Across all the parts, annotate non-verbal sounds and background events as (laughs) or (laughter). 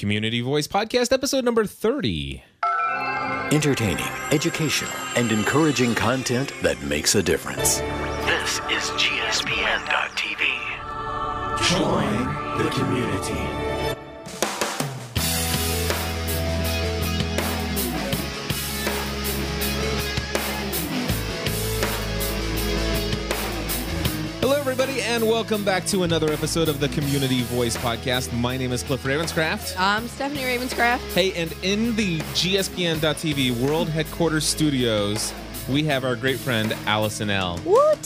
Community Voice Podcast, episode number 30. Entertaining, educational, and encouraging content that makes a difference. This is GSPN.TV. Join the community. And welcome back to another episode of the Community Voice Podcast. My name is Cliff Ravenscraft. I'm Stephanie Ravenscraft. Hey, and in the GSPN.TV World Headquarters Studios, we have our great friend Alison L. What?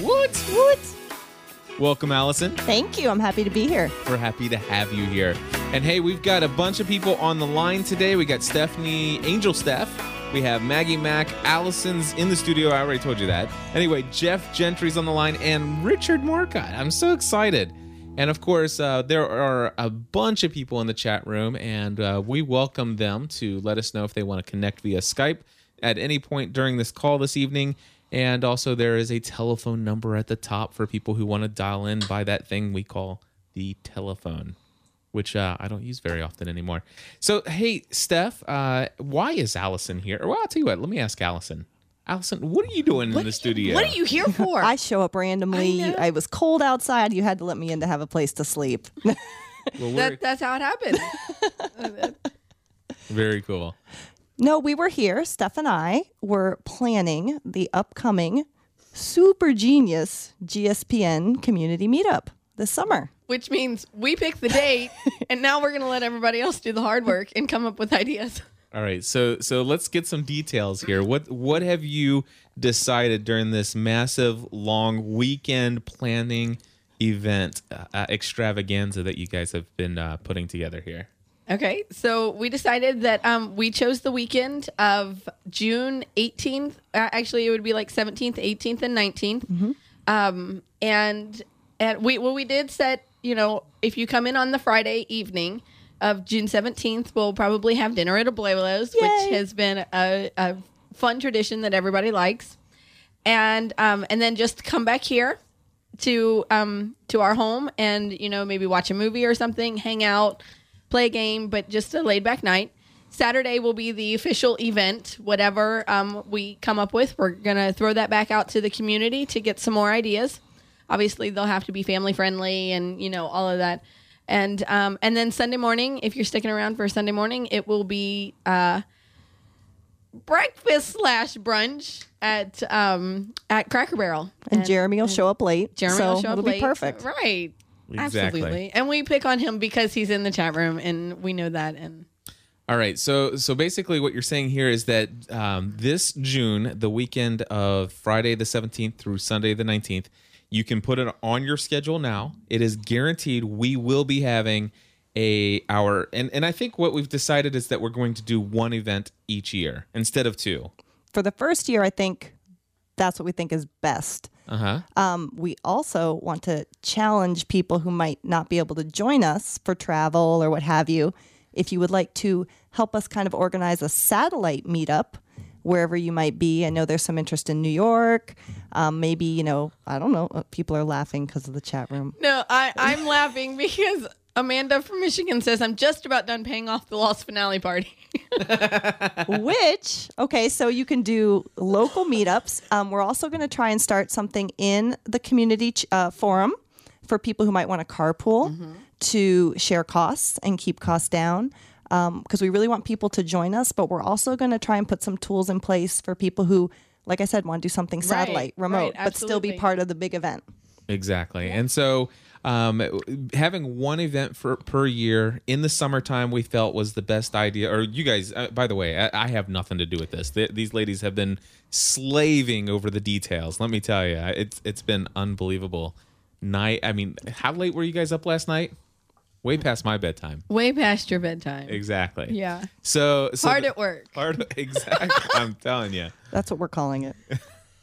What? What? Welcome, Alison. Thank you. I'm happy to be here. We're happy to have you here. And hey, we've got a bunch of people on the line today. We got Stephanie, Angel Steph. We have Maggie Mack. Alison's in the studio. I already told you that. Anyway, Jeff Gentry's on the line and Richard Marcotte. I'm so excited. And of course, uh, there are a bunch of people in the chat room, and uh, we welcome them to let us know if they want to connect via Skype at any point during this call this evening. And also, there is a telephone number at the top for people who want to dial in by that thing we call the telephone, which uh, I don't use very often anymore. So, hey, Steph, uh, why is Alison here? Well, I'll tell you what, let me ask Alison. Allison, what are you doing in the studio? What are you here for? (laughs) I show up randomly. I. I, was cold outside. You had to let me in to have a place to sleep. (laughs) Well, that, that's how it happened. (laughs) very cool. no, we were here. Steph and I were planning the upcoming super genius GSPN community meetup this summer. Which means we pick the date, (laughs) and now we're going to let everybody else do the hard work and come up with ideas. All right, so so let's get some details here. What what have you decided during this massive long weekend planning event uh, extravaganza that you guys have been uh, putting together here? Okay, so we decided that um, we chose the weekend of June 18th. Uh, actually, it would be like 17th, 18th, and 19th. Um, and and we well, we did set. You know, if you come in on the Friday evening of June 17th, we'll probably have dinner at Abuelos, which has been a, a fun tradition that everybody likes. And um, and then just come back here to um to our home and you know maybe watch a movie or something hang out play a game but just a laid back night. Saturday will be the official event. Whatever um, we come up with we're gonna throw that back out to the community to get some more ideas obviously they'll have to be family friendly and you know all of that and um, and then sunday morning if you're sticking around for sunday morning it will be uh, breakfast slash brunch at um at cracker barrel And, Jeremy will show up late. Jeremy so will show up it'll late. be perfect. Right. Exactly. Absolutely. And we pick on him because he's in the chat room and we know that and All right, so so basically, what you're saying here is that um, this June, the weekend of Friday the 17th through Sunday the 19th, you can put it on your schedule now. It is guaranteed. We will be having a hour, and and I think what we've decided is that we're going to do one event each year instead of two. For the first year, I think that's what we think is best. Uh huh. Um, we also want to challenge people who might not be able to join us for travel or what have you. If you would like to help us kind of organize a satellite meetup wherever you might be, I know there's some interest in New York. Um, maybe, you know, I don't know, uh, people are laughing because of the chat room. No, I, I'm laughing because Amanda from Michigan says I'm just about done paying off the Lost finale party. (laughs) Which, okay, so you can do local meetups. Um, we're also going to try and start something in the community ch- uh, forum for people who might want to carpool to share costs and keep costs down. Because we really want people to join us, but we're also going to try and put some tools in place for people who, like I said, want to do something satellite, remote, right, but still be part of the big event. Exactly. And so um, having one event for per year in the summertime we felt was the best idea. Or you guys, uh, by the way, I, I have nothing to do with this. Th- these ladies have been slaving over the details. Let me tell you, it's it's been unbelievable. Night. I mean, how late were you guys up last night? Way past my bedtime. Way past your bedtime. Exactly. Yeah. So, so Hard the- at work. Hard. (laughs) Exactly. I'm telling you. That's what we're calling it. (laughs)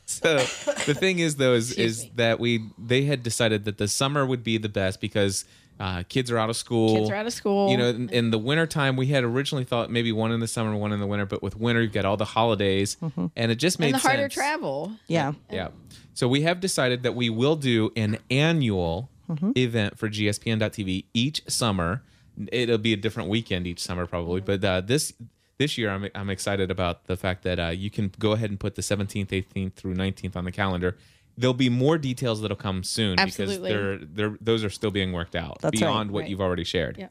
So the thing is, though, is Excuse is me. that we they had decided that the summer would be the best because uh, kids are out of school. Kids are out of school. You know, in, in the wintertime, we had originally thought maybe one in the summer, one in the winter, but with winter, you've got all the holidays, and it just made and the harder travel. Yeah. Yeah. So we have decided that we will do an annual event for GSPN.TV each summer. it'll be a different weekend each summer probably. But uh, this this year, I'm I'm excited about the fact that uh, you can go ahead and put the 17th, 18th through 19th on the calendar. There'll be more details that'll come soon Absolutely. because they're they're those are still being worked out That's right. beyond what Right. you've already shared. Yeah.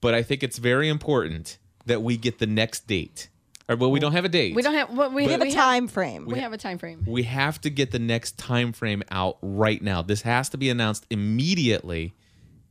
But I think it's very important that we get the next date. Or well, we don't have a date. We don't have what we, We have a we time frame. we have a time frame. we have to get the next time frame out right now. This has to be announced immediately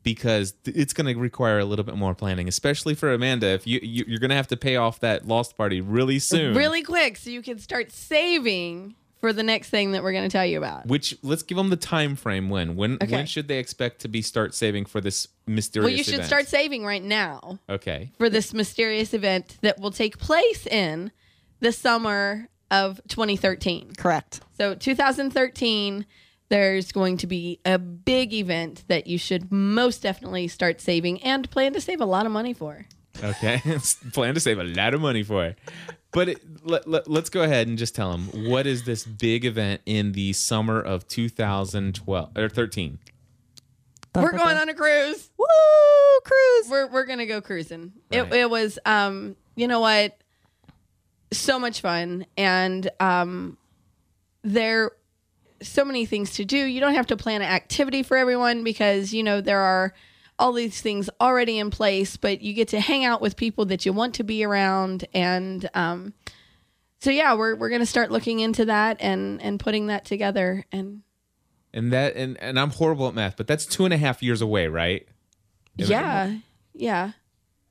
because it's going to require a little bit more planning, especially for Amanda. If you, you you're going to have to pay off that lost party really soon. Really quick, so you can start saving for the next thing that we're going to tell you about. Which let's give them the time frame when when Okay. when should they expect to be start saving for this mysterious Well, you should event? start saving right now Okay. for this mysterious event that will take place in the summer of 2013. Correct. So 2013, there's going to be a big event that you should most definitely start saving and plan to save a lot of money for. Okay. (laughs) Plan to save a lot of money for it. But it, let, let, let's go ahead and just tell them what is this big event in the summer of 2012 or 13? We're going on a cruise. Woo! Cruise. We're we're gonna go cruising. It it was um you know what, so much fun and um there so many things to do. You don't have to plan an activity for everyone because you know there are all these things already in place, but you get to hang out with people that you want to be around and um so yeah, we're we're gonna start looking into that and and putting that together and And that and, and I'm horrible at math, but that's two and a half years away, right? yeah, yeah.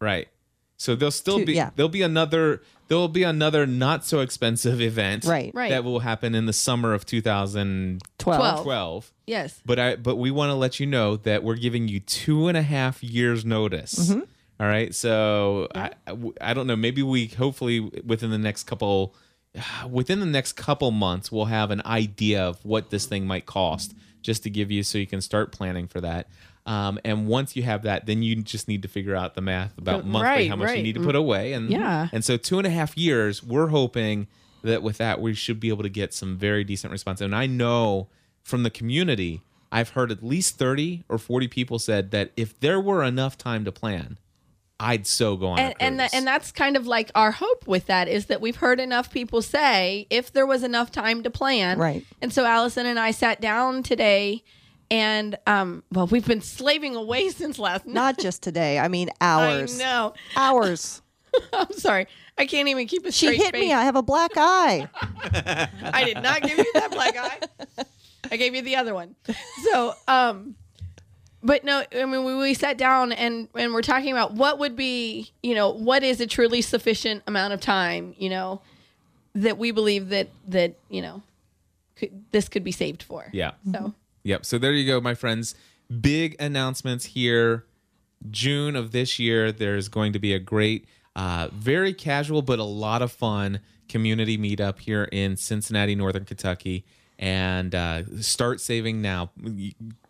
Right. So there'll still Two- be yeah. there'll be another there'll be another not so expensive event Right. Right. that will happen in the summer of 2012. 12. Yes. But I but we want to let you know that we're giving you two and a half years notice. Mm-hmm. All right. So I, I I don't know. Maybe we hopefully within the next couple (sighs) within the next couple months we'll have an idea of what this thing might cost just to give you so you can start planning for that. Um, and once you have that, then you just need to figure out the math about monthly Right, how much you need to put away. And Yeah. and so two and a half years, we're hoping that with that we should be able to get some very decent response. And I know from the community, I've heard at least 30 or 40 people said that if there were enough time to plan, I'd so go on and a and, cruise. that, and that's kind of like our hope with that is that we've heard enough people say if there was enough time to plan Right. and so alison and i sat down today and um well we've been slaving away (laughs) since last night Not just today. I mean (laughs) hours. i know Hours. (laughs) i'm sorry i can't even keep a She straight hit face me. I have a black eye. I did not give you that black eye. I gave you the other one. So, um, but no, I mean, we, we sat down and and we're talking about what would be, you know, what is a truly sufficient amount of time, you know, that we believe that that you know, could, this could be saved for. yeah. So Yep. So there you go, my friends. Big announcements here. June of this year, there's going to be a great, uh, very casual but a lot of fun community meetup here in Cincinnati, Northern Kentucky. And uh, start saving now.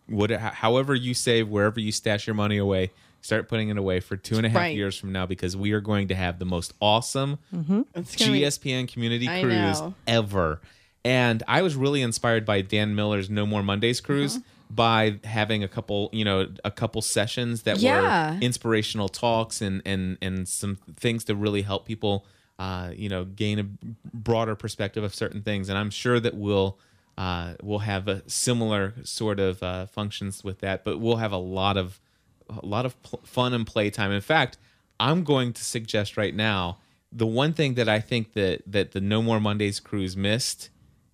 What, however you save, wherever you stash your money away, start putting it away for two and a half Right. years from now because we are going to have the most awesome be- GSPN community I cruise know. ever. And I was really inspired by Dan Miller's No More Mondays cruise Mm-hmm. by having a couple, you know, a couple sessions that Yeah. were inspirational talks and and and some things to really help people uh, you know, gain a broader perspective of certain things. And I'm sure that we'll uh, we'll have a similar sort of uh, functions with that, but we'll have a lot of a lot of pl- fun and playtime. In fact, I'm going to suggest right now the one thing that I think that that the No More Mondays cruise missed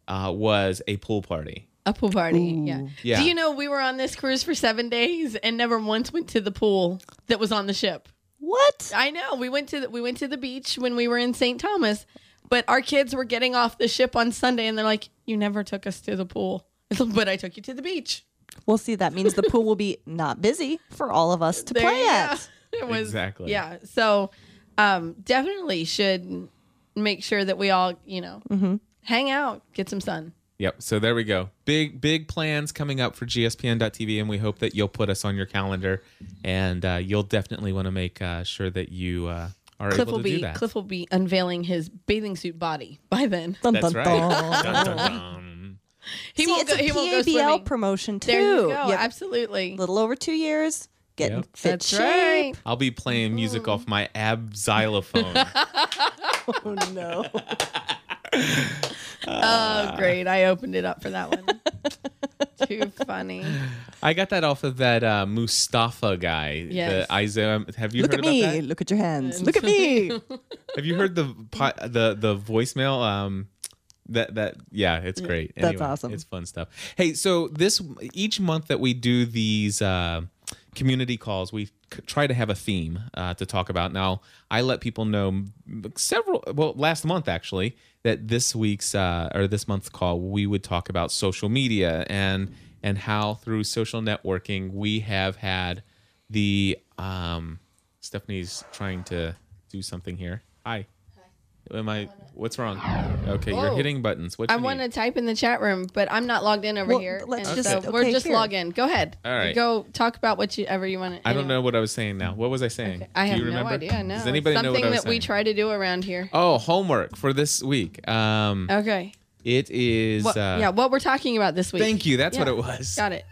uh, was a pool party. a pool party. Yeah. Yeah. Do you know we were on this cruise for seven days and never once went to the pool that was on the ship? What? I know. We went to the, we went to the beach when we were in St. Thomas, but our kids were getting off the ship on Sunday and they're like, "You never took us to the pool." (laughs) but I took you to the beach. We'll see, that means the pool will be not busy for all of us to There play you go. at. (laughs) It was Exactly. Yeah. So, um, definitely should make sure that we all, you know, Mm-hmm. Hang out, get some sun. Yep. So there we go. Big big plans coming up for GSPN.TV, and we hope that you'll put us on your calendar, and uh, you'll definitely want to make uh, sure that you uh, are Cliff able will to be do that. Cliff will be unveiling his bathing suit body by then. Dun, That's dun, right. dun. Dun, dun, dun. He See, won't it's go. a He won't go PABL promotion too. There you go. have Absolutely. a little over two years. getting Yep. fit That's shape. right. I'll be playing music off my ab xylophone. (laughs) Oh no. (laughs) (laughs) Oh, great. I opened it up for that one. (laughs) Too funny. I got that off of that uh, Mustafa guy. Yes. The Isaiah. Have you Look heard at about me. that? Look at your hands. Look at me. (laughs) Have you heard the po- the the voicemail? Um, that that yeah, it's great. That's awesome. It's fun stuff. Hey, so this each month that we do these uh, community calls, we try to have a theme uh, to talk about. Now, I let people know several. Well, last month actually, that this week's uh, or this month's call, we would talk about social media and and how through social networking we have had the um, Stephanie's trying to do something here. Hi. Am I? What's wrong? Okay, you're Oh. hitting buttons. What I you want to need? type in the chat room, but I'm not logged in over Well, here. let's and just- so we're okay, just here. log in. Go ahead. All right. Go talk about what you ever you want to. I don't know what I was saying now. What was I saying? I Do have you remember? no idea. No. Does anybody Something know what I was that we try to do around here. Oh, homework for this week. Um, Okay. it is. What, uh, yeah, what we're talking about this week. Thank you. That's what Yeah. it was. Got it.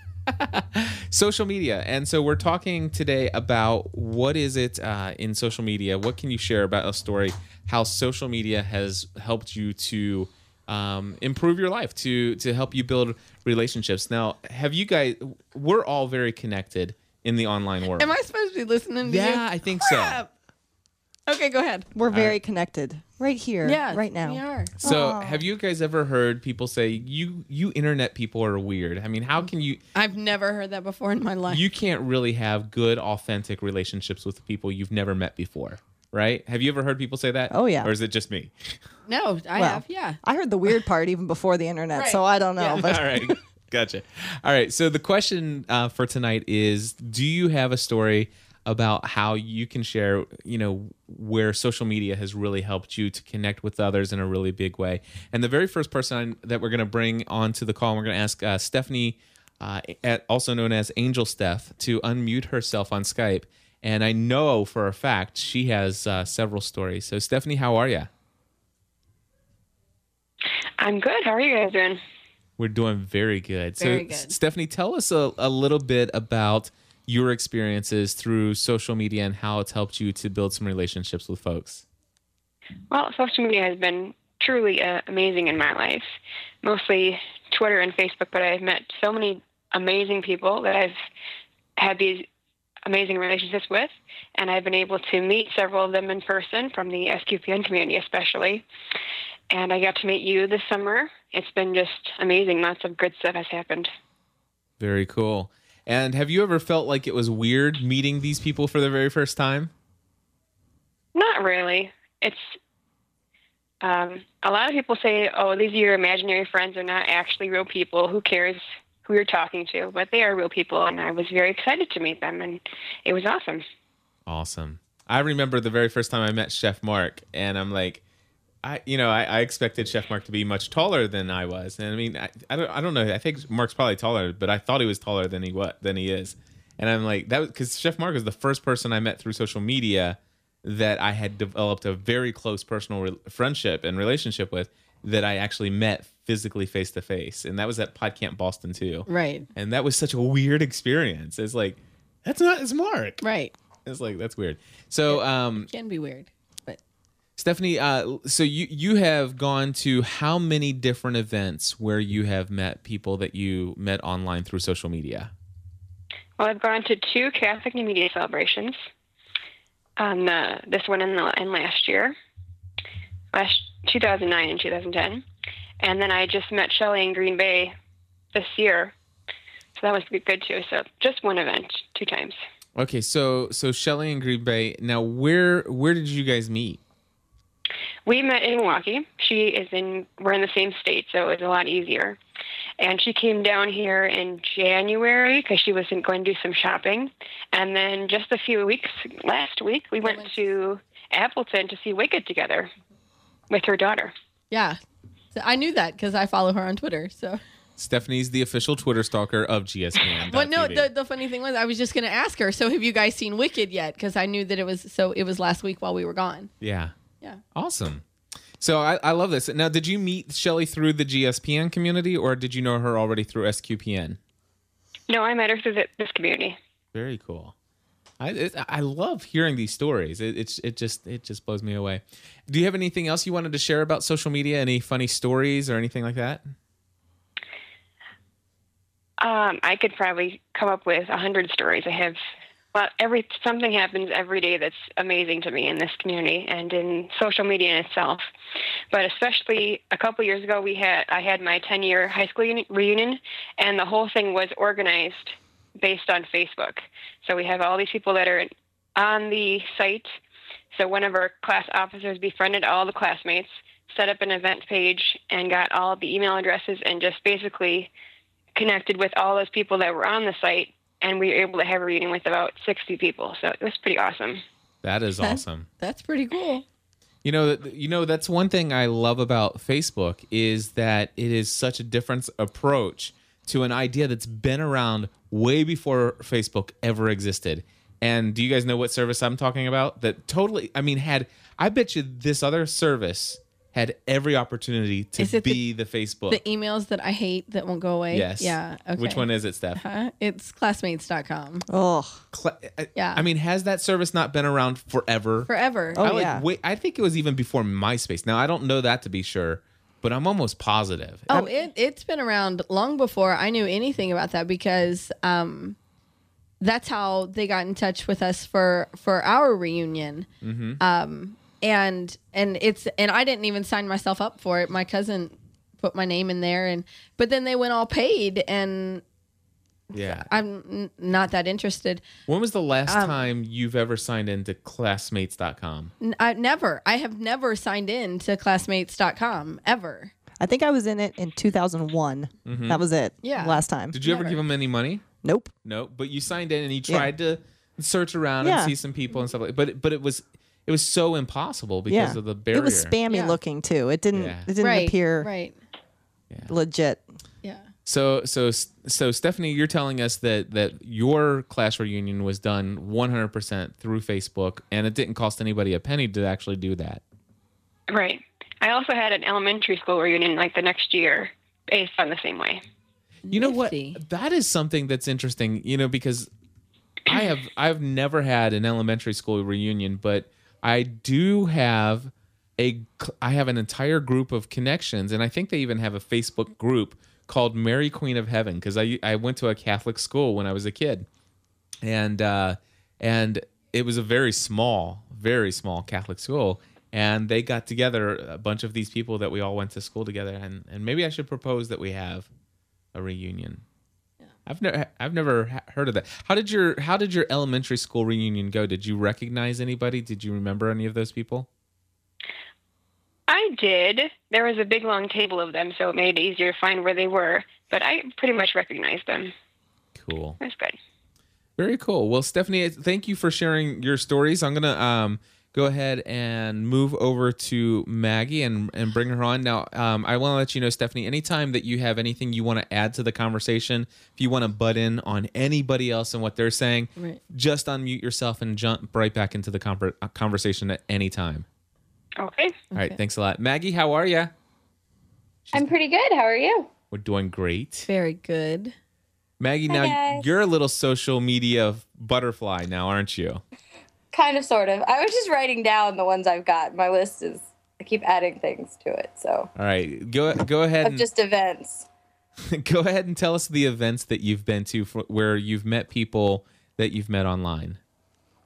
Social media. And so we're talking today about what is it uh, in social media? What can you share about a story? How social media has helped you to um, improve your life to to help you build relationships. Now have you guys we're all very connected in the online world. Am I supposed to be listening to you? yeah i think so. Crap. Okay, go ahead. We're very connected right here, Yeah, right now. We are. so have you guys ever heard people say you you internet people are weird i mean how can you I've never heard that before in my life. you can't really have good authentic relationships with people you've never met before right have you ever heard people say that Oh, yeah. or is it just me no, I Well, have. Yeah. I heard the weird part even before the internet, Right. so I don't know. Yeah. But (laughs) all right gotcha all right so the question uh, for tonight is do you have a story about how you can share you know where social media has really helped you to connect with others in a really big way and the very first person that we're going to bring onto the call we're going to ask uh, stephanie uh, at, also known as angel steph to unmute herself on skype and i know for a fact she has uh, several stories so stephanie how are you I'm good. How are you guys doing? We're doing very good. Very so, good. Stephanie, tell us a, a little bit about your experiences through social media and how it's helped you to build some relationships with folks. Well, social media has been truly uh, amazing in my life, mostly Twitter and Facebook, but I've met so many amazing people that I've had these amazing relationships with, and I've been able to meet several of them in person from the SQPN community, especially. And I got to meet you this summer. It's been just amazing. Lots of good stuff has happened. Very cool. And have you ever felt like it was weird meeting these people for the very first time? Not really. It's um, a lot of people say, "Oh, these are your imaginary friends. They're not actually real people. Who cares who you're talking to?" But they are real people, and I was very excited to meet them, and it was awesome. Awesome. I remember the very first time I met Chef Mark, and I'm like, I, you know, I, I expected Chef Mark to be much taller than I was, and I mean, I, I don't, I don't know. I think Mark's probably taller, but I thought he was taller than he what than he is, and I'm like that because Chef Mark was the first person I met through social media that I had developed a very close personal re- friendship and relationship with that I actually met physically face to face, and that was at PodCamp Boston too, Right. and that was such a weird experience. It's like that's not it's Mark. Right. It's like that's weird. So, um, Can be weird, Stephanie, uh, so you you have gone to how many different events where you have met people that you met online through social media? Well, I've gone to two Catholic New Media celebrations. Um, the, this one in, the, in last year, last 2009 and 2010, and then I just met Shelley in Green Bay this year, so that was good too. So just one event, two times. Okay, so so Shelly and Green Bay. Now, where where did you guys meet? We met in Milwaukee. She is in. We're in the same state, so it was a lot easier. And she came down here in January because she was going to do some shopping. And then just a few weeks last week, we went to Appleton to see Wicked together with her daughter. yeah. So I knew that because I follow her on Twitter. So, Stephanie's the official Twitter stalker of GSPN. but no, the, the funny thing was, I was just going to ask her. So, have you guys seen Wicked yet? Because I knew that it was so. It was last week while we were gone. yeah, Yeah. awesome. So I, I love this. Now, did you meet Shelly through the GSPN community, or did you know her already through SQPN? No, I met her through the, this community. Very cool. I it, I love hearing these stories. It, it's it just it just blows me away. Do you have anything else you wanted to share about social media? Any funny stories or anything like that? Um, I could probably come up with a hundred stories. I have, well, every something happens every day that's amazing to me in this community and in social media in itself. But especially a couple years ago, we had I had my 10 year high school uni- reunion, and the whole thing was organized based on Facebook. So we have all these people that are on the site. So one of our class officers befriended all the classmates, set up an event page, and got all the email addresses, and just basically connected with all those people that were on the site, and we were able to have a reading with about 60 people. So it was pretty awesome. That is awesome. That's pretty cool. You know, you know that's one thing I love about Facebook is that it is such a different approach to an idea that's been around way before Facebook ever existed. And do you guys know what service I'm talking about? That totally, I mean, had I bet you this other service had every opportunity to be the, Facebook. The emails that I hate that won't go away. yes. Yeah. Okay. Which one is it, Steph? Huh? It's classmates.com. Oh, Cla- I- Yeah. I mean, has that service not been around forever? Forever. Oh, I like, yeah. wait, I think it was even before MySpace. Now I don't know that to be sure, but I'm almost positive. Oh, it it's been around long before I knew anything about that because um, that's how they got in touch with us for for our reunion. Um, and and it's and I didn't even sign myself up for it. My cousin put my name in there, and but then they went all paid, and yeah. I'm n- not that interested. When was the last Um, time you've ever signed into classmates.com? N- I never. I have never signed in to classmates.com ever. I think I was in it in 2001. That was it. Yeah. Last time. Did you ever give them any money? Nope. Nope. but you signed in and you Yeah. tried to search around Yeah. and see some people and stuff like. But but it was it was so impossible because Yeah. of the barrier. It was spammy Yeah. looking too. It didn't. Yeah. It didn't right. appear Right. legit. Yeah. So so so Stephanie, you're telling us that that your class reunion was done 100% through Facebook, and it didn't cost anybody a penny to actually do that. Right. I also had an elementary school reunion like the next year based on the same way. You know Nifty. what? That is something that's interesting. You know because I have I've never had an elementary school reunion, but I do have a I have an entire group of connections, and I think they even have a Facebook group called Mary Queen of Heaven because I I went to a Catholic school when I was a kid, and uh, and it was a very small, very small Catholic school. And they got together a bunch of these people that we all went to school together, and, and maybe I should propose that we have a reunion. I've never I've never heard of that. How did your How did your elementary school reunion go? Did you recognize anybody? Did you remember any of those people? I did. There was a big long table of them, so it made it easier to find where they were, but I pretty much recognized them. Cool. That's good. Very cool. Well, Stephanie, thank you for sharing your stories. I'm gonna um, go ahead and move over to Maggie and and bring her on now. Um, I want to let you know, Stephanie, anytime that you have anything you want to add to the conversation, if you want to butt in on anybody else and what they're saying, Right. just unmute yourself and jump right back into the conver- uh, conversation at any time. Okay. All right, thanks a lot, Maggie. How are you? I'm pretty good. How are you? We're doing great. Very good. Maggie, Hi, now guys. you're a little social media butterfly now, aren't you? Kind of, sort of. I was just writing down the ones I've got. My list is, I keep adding things to it. So, All right, go go ahead of and just events. (laughs) go ahead and tell us the events that you've been to for, where you've met people that you've met online.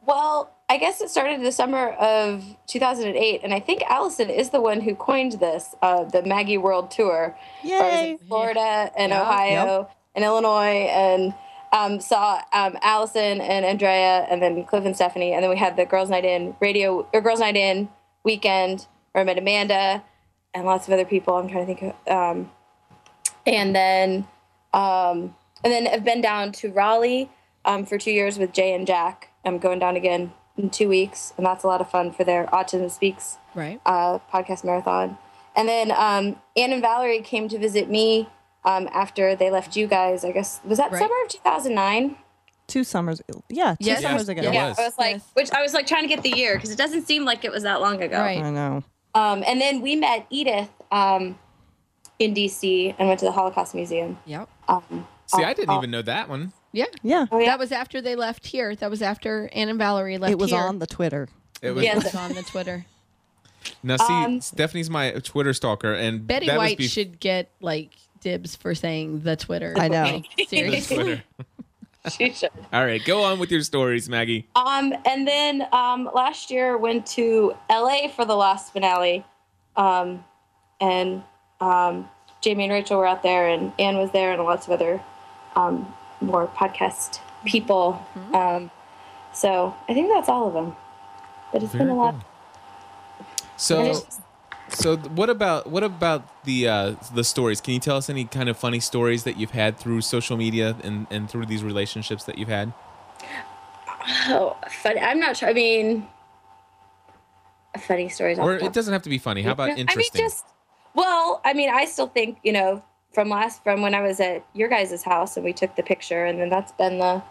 Well, I guess it started the summer of 2008, and I think Alison is the one who coined this, uh, the Maggie World Tour. Where I was Yay! in Florida and Yeah. Ohio and Illinois and um, saw um, Alison and Andrea and then Cliff and Stephanie. And then we had the Girls Night In radio or Girls Night In weekend where I met Amanda and lots of other people. I'm trying to think of. Um, and then um, and then I've been down to Raleigh um, for two years with Jay and Jack. I'm going down again in two weeks, and that's a lot of fun for their Autism Speaks Right. uh, podcast marathon. And then um, Ann and Valerie came to visit me um, after they left you guys. I guess was that Right. summer of 2009. Two summers. Yeah, two Yes. summers ago. It Yeah, was. I was like, Yes. which I was like trying to get the year because it doesn't seem like it was that long ago. Right. I know. Um, and then we met Edith um, in DC and went to the Holocaust Museum. Yep. Um, See, Oh, I didn't even know that one. Yeah. Yeah. Oh, yeah? That was after they left here. That was after Ann and Valerie left It was here. on the Twitter. It was, It was on the Twitter. Now, see, Um, Stephanie's my Twitter stalker, and Betty White bef- should get like dibs for saying the Twitter. I know. (laughs) Seriously. Twitter. All right, go on with your stories, Maggie. Um, and then um, last year went to LA for the Lost finale, um, and um, Jamie and Rachel were out there, and Anne was there, and lots of other um, more podcast people. Um, so I think that's all of them. But it's been a lot. cool. So, And it's- so what about what about the uh, the stories? Can you tell us any kind of funny stories that you've had through social media and and through these relationships that you've had? Oh, funny. I'm not sure. I mean, funny stories. Or it doesn't have to be funny. How about interesting? I mean, just well, I mean, I still think you know from last from when I was at your guys' house and we took the picture, and then that's been the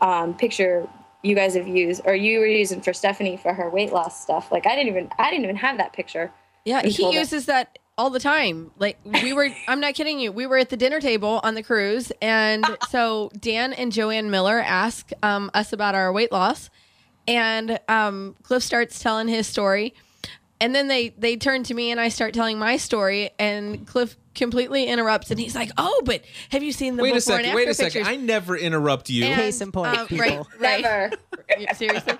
um, picture you guys have used, or you were using for Stephanie for her weight loss stuff. Like I didn't even I didn't even have that picture. Yeah, he until the- uses that all the time. Like we were (laughs) I'm not kidding you. We were at the dinner table on the cruise and (laughs) so Dan and Joanne Miller ask um, us about our weight loss and um, Cliff starts telling his story and then they they turn to me and I start telling my story and Cliff completely interrupts and he's like, "Oh, but have you seen the wait before a second. and after Wait a second. pictures?" I never interrupt you. And, Case in point, um, people. Right, right. Never. (laughs) Seriously.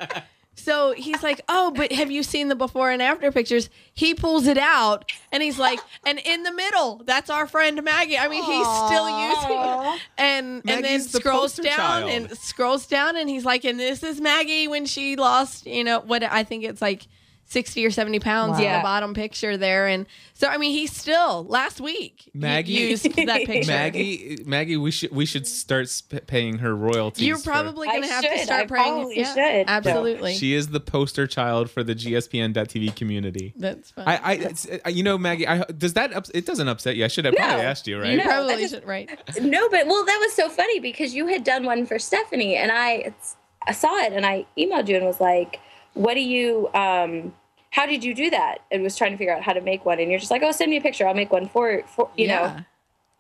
So he's like, "Oh, but have you seen the before and after pictures?" He pulls it out, and he's like, "And in the middle, that's our friend Maggie." I mean, he's still using, it, and and then Maggie's the scrolls down child. and scrolls down, and he's like, "And this is Maggie when she lost, you know, what I think it's like." 60 or 70 pounds in Wow. the bottom picture there and so i mean he's still last week u- Maggie- used that (laughs) picture Maggie, Maggie, we should we should start sp- paying her royalties. you're probably gonna have to should. start I praying probably yeah, should. absolutely She is the poster child for the GSPN.TV community. that's fine I, I, it's, uh, you know, Maggie, I, does that ups, it doesn't upset you? I should have probably No. asked you, right? you No, probably just- should right No, but well, that was so funny because you had done one for Stephanie, and I, it's, I saw it, and I emailed you and was like, "What do you? um How did you do that?" And was trying to figure out how to make one, and you're just like, "Oh, send me a picture. I'll make one for for you know." Yeah.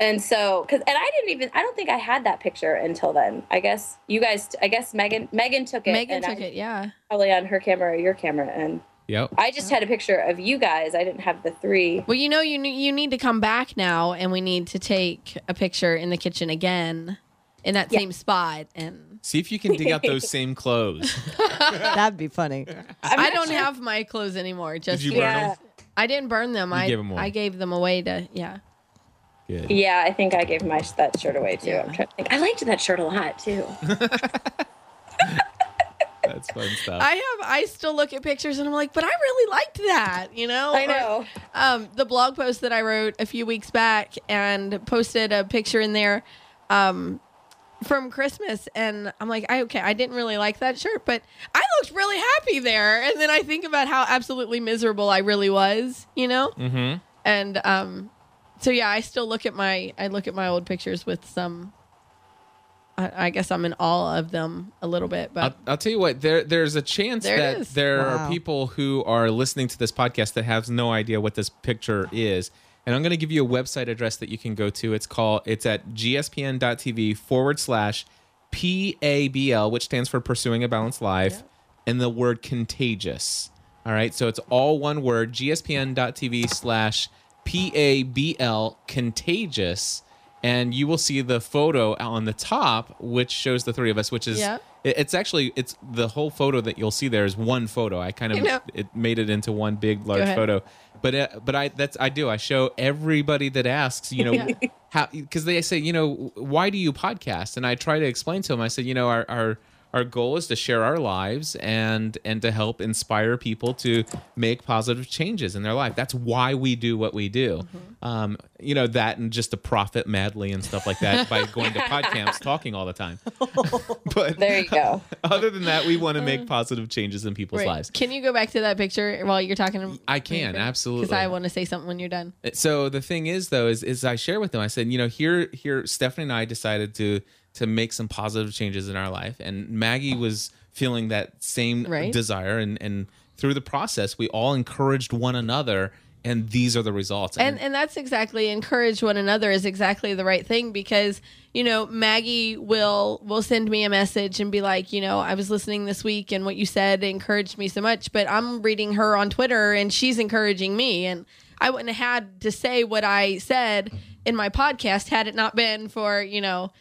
And so, because and I didn't even, I don't think I had that picture until then. I guess you guys, I guess Megan, Megan took it. Megan and took I- it, yeah. probably on her camera or your camera, and Yep. I just had a picture of you guys. I didn't have the three. Well, you know, you ne- you need to come back now, and we need to take a picture in the kitchen again, in that Yeah. same spot. And See if you can dig out those same clothes. (laughs) That'd be funny. I'm I don't sure- have my clothes anymore. Just you burn Yeah. them? I didn't burn them. I gave 'em away. I gave them away to yeah. Good. Yeah, I think I gave my that shirt away too. Yeah. I'm trying to think. I liked that shirt a lot too. (laughs) (laughs) That's fun stuff. I have. I still look at pictures and I'm like, but I really liked that. You know. I Or, know. um, the blog post that I wrote a few weeks back and posted a picture in there um, from Christmas, and I'm like, I okay, I didn't really like that shirt, but I looked really happy there. And then I think about how absolutely miserable I really was, you know. mm-hmm. And um, so yeah, I still look at my I look at my old pictures with some. I, I guess I'm in awe of them a little bit, but I'll, I'll tell you what. There, there's a chance There it that is. there Wow. are people who are listening to this podcast that have no idea what this picture is. And I'm going to give you a website address that you can go to. It's called. It's at gspn.tv forward slash PABL, which stands for Pursuing a Balanced Life, and the word contagious. All right. So it's all one word. gspn.tv slash PABL contagious. And you will see the photo on the top, which shows the three of us, which is it- it's actually it's the whole photo that you'll see there is one photo. I kind of know. it made it into one big large photo. But uh, but I that's I do. I show everybody that asks you know (laughs) how because they say you know why do you podcast? And I try to explain to them I said you know our our our goal is to share our lives and and to help inspire people to make positive changes in their life. That's why we do what we do. Mm-hmm. Um, you know that and just to profit madly and stuff like that by going to (laughs) podcamps talking all the time. (laughs) but There you go. (laughs) other than that, we want to make positive changes in people's Wait, lives. Can you go back to that picture while you're talking? I can absolutely. because I want to say something when you're done. so the thing is though is is I share with them I said you know here here Stephanie and I decided to to make some positive changes in our life and Maggie was feeling that same Right. desire and and through the process we all encouraged one another and these are the results. and and that's exactly encourage one another is exactly the right thing because you know Maggie will will send me a message and be like you know I was listening this week and what you said encouraged me so much but I'm reading her on Twitter and she's encouraging me and I wouldn't have had to say what I said in my podcast had it not been for you know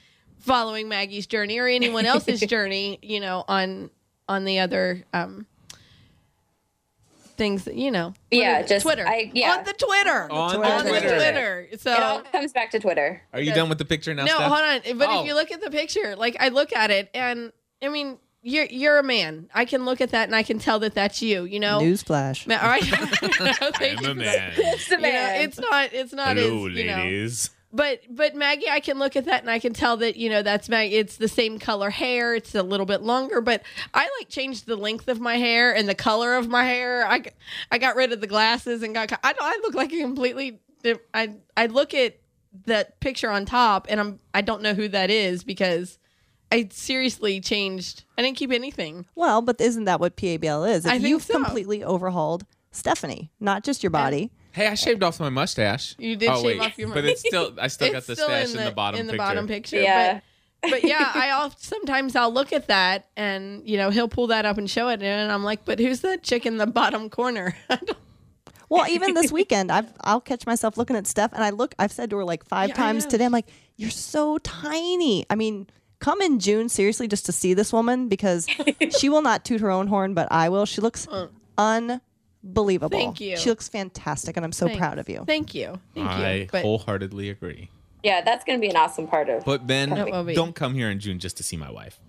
following Maggie's journey or anyone else's (laughs) journey you know on on the other um things that you know Yeah, is just- Twitter I- yeah. on the Twitter On the on the Twitter. Twitter. So it all comes back to Twitter. are you done with the picture now? no, Steph? hold on. But Oh. if you look at the picture, like I look at it, and I mean, you're you're a man. I can look at that and I can tell that that's you. You know. Newsflash. Ma- All right. (laughs) (laughs) Thank I'm a man. It's the You know, it's not. It's not Hello, as you know. ladies. But but Maggie, I can look at that and I can tell that you know that's Maggie. It's the same color hair. It's a little bit longer, but I like changed the length of my hair and the color of my hair. I I got rid of the glasses and got. I I look like a completely. I I look at that picture on top and I'm I don't know who that is because I seriously changed. I didn't keep anything. Well, but isn't that what PABL is? If I think you've so. completely overhauled Stephanie, not just your body. Hey, I shaved off my mustache. You did oh, shave wait, off your mustache, but it's still. I still got the still stash in the, bottom picture. in the picture. bottom picture. Yeah. But, but (laughs) yeah, I oft, sometimes I'll look at that and you know he'll pull that up and show it, and I'm like, but who's that chick in the bottom corner? (laughs) Well, even this (laughs) weekend, I've I'll catch myself looking at Steph, and I look. I've said to her like five Yeah, times today. I'm like, "You're so tiny." I mean, come in June seriously just to see this woman because she will not toot her own horn, but I will. She looks unbelievable. Uh. Thank you. She looks fantastic, and I'm so Thanks. proud of you. Thank you, thank I you. But wholeheartedly agree. yeah, that's going to be an awesome part of. But Ben, That will be. don't come here in June just to see my wife.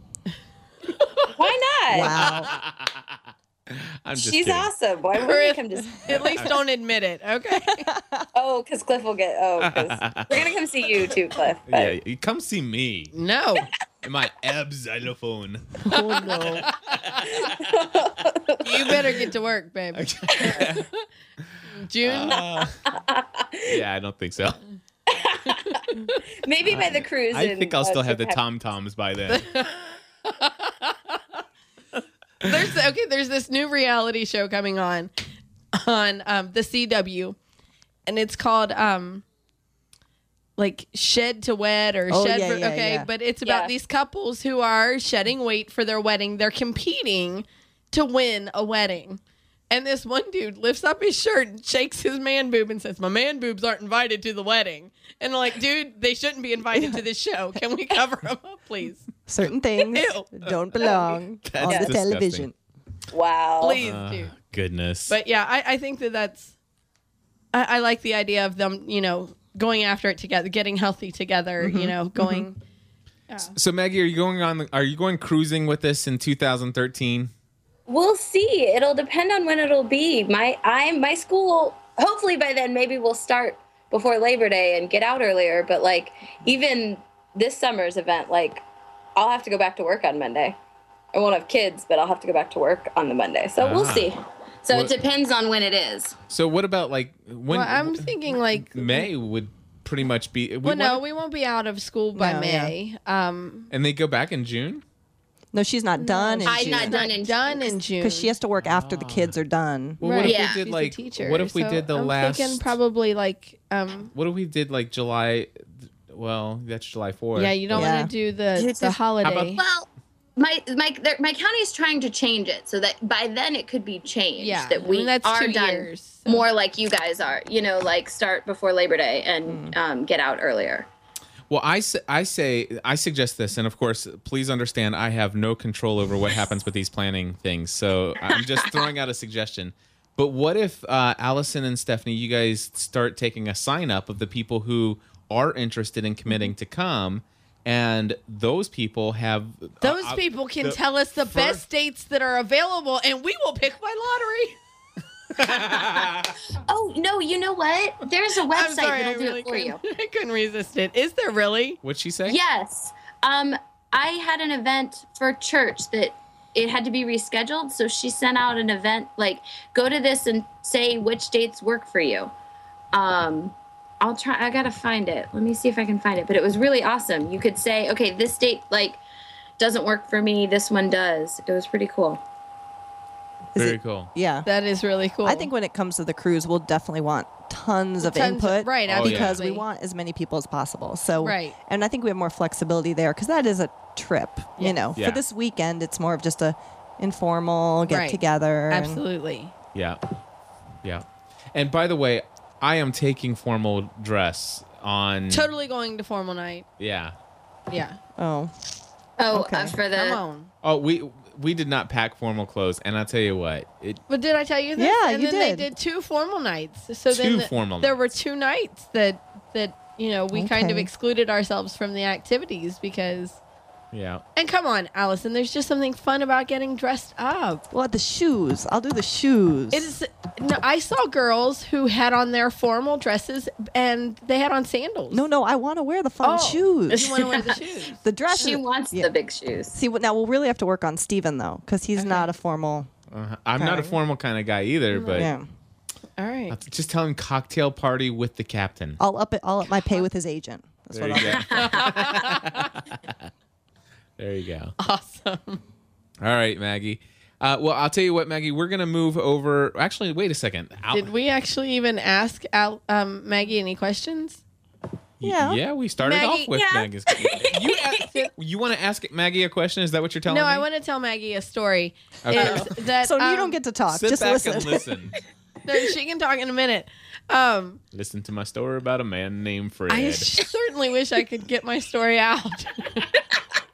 Why not? Wow. (laughs) I'm just She's kidding. awesome. Why Or would we come to? at least don't admit it, okay? (laughs) Oh, because Cliff will get. Oh, because (laughs) we're gonna come see you too, Cliff. But Yeah, you come see me No, in my ab xylophone. oh no. you better get to work, babe. June. Uh, yeah, I don't think so. maybe by the cruise. I in, think I'll uh, still have the Japan. tom toms by then. There's okay there's this new reality show coming on on um the CW and it's called um like shed to wed or Oh, shed yeah, for, yeah, okay yeah. but it's about these couples who are shedding weight for their wedding. They're competing to win a wedding and this one dude lifts up his shirt and shakes his man boob and says my man boobs aren't invited to the wedding and I'm like dude they shouldn't be invited to this show can we cover them up please Certain things don't belong (laughs) on the disgusting. television. Wow. please Uh, dude goodness. But yeah, I, I think that that's. I, I like the idea of them, you know, going after it together, getting healthy together. You know, going. so Maggie, are you going on? The, are you going cruising with this in 2013? We'll see. It'll depend on when it'll be. My I my school. Hopefully by then, maybe we'll start before Labor Day and get out earlier. But like even this summer's event, like I'll have to go back to work on Monday. I won't have kids, but I'll have to go back to work on the Monday. So we'll Ah. see. So What- it depends on when it is. So what about like when? Well, I'm thinking like. May would pretty much be. We Well, no, wanna- we won't be out of school by No, yeah. May. Um, and they go back in June. No, she's not done in I'm June not done in done in June because she has to work after the kids are done. Well, what Right. if Yeah. we did She's a like? teacher, what if we so did the I'm last? Thinking probably like. Um, what if we did like July? Well, that's July 4th. yeah, you don't Yeah. want to do the It's the just- holiday. Well, my my there- my county is trying to change it so that by then it could be changed. Yeah, that I we mean, that's are two done years, so- more like you guys are. You know, like start before Labor Day and Hmm. um, get out earlier. Well, I say, I say I suggest this, and of course, please understand I have no control over what happens with these planning things. So I'm just throwing out a suggestion. But what if uh, Alison and Stephanie, you guys start taking a sign up of the people who are interested in committing to come, and those people have Those uh, people can the tell us the first- best dates that are available, and we will pick by lottery. (laughs) Oh no! You know what? There's a I'm website sorry, that'll I do really it for you. couldn't, (laughs) I couldn't resist it. Is there really? What'd she say? Yes. Um, I had an event for church that it had to be rescheduled, so she sent out an event like go to this and say which dates work for you. Um, I'll try. I gotta find it. Let me see if I can find it. But it was really awesome. You could say, okay, this date like doesn't work for me. This one does. It was pretty cool. Is Very it- cool. Yeah. That is really cool. I think when it comes to the cruise, we'll definitely want tons of Tons of- input, right, Oh, yeah. Because we want as many people as possible. So, Right. and I think we have more flexibility there because that is a trip. You know, Yeah. for this weekend, it's more of just a informal get Right. together. and- Absolutely. Yeah. Yeah. And by the way, I am taking formal dress on. Totally going to formal night. Yeah. Yeah. Oh, Oh, Okay. uh, for Come the on. Oh, we we did not pack formal clothes, and I'll tell you what, it But did I tell you this? Yeah, and you then did. they did two formal nights. So Two then the- formal there were two nights that that you know we kind of excluded ourselves from the activities because. Yeah. And come on, Alison. There's just something fun about getting dressed up. well, the shoes. I'll do the shoes. It is. No, I saw girls who had on their formal dresses and they had on sandals. No, no, I want to wear the fun Oh, shoes. You want to wear the (laughs) shoes? the dress. she wants yeah. the big shoes. See, now we'll really have to work on Steven, though, because he's not a formal. Uh, I'm not a formal kind of guy either, but Yeah, All right. just tell him cocktail party with the captain. I'll up it. I'll up my pay with his agent. That's There what you I'll go. do. (laughs) (laughs) there you go. Awesome. All right, Maggie. Uh, well, I'll tell you what, Maggie. We're gonna move over. Actually, wait a second. Al- Did we actually even ask Al, um, Maggie any questions? Yeah. Yeah, we started Maggie- off with Yeah. Maggie's. You, a- (laughs) you want to ask Maggie a question? Is that what you're telling No, me? I want to tell Maggie a story. Okay. Is that So you um, don't get to talk. Sit Just back listen. and listen. (laughs) No, she can talk in a minute. Um, listen to my story about a man named Fred. I certainly wish I could get my story out. (laughs)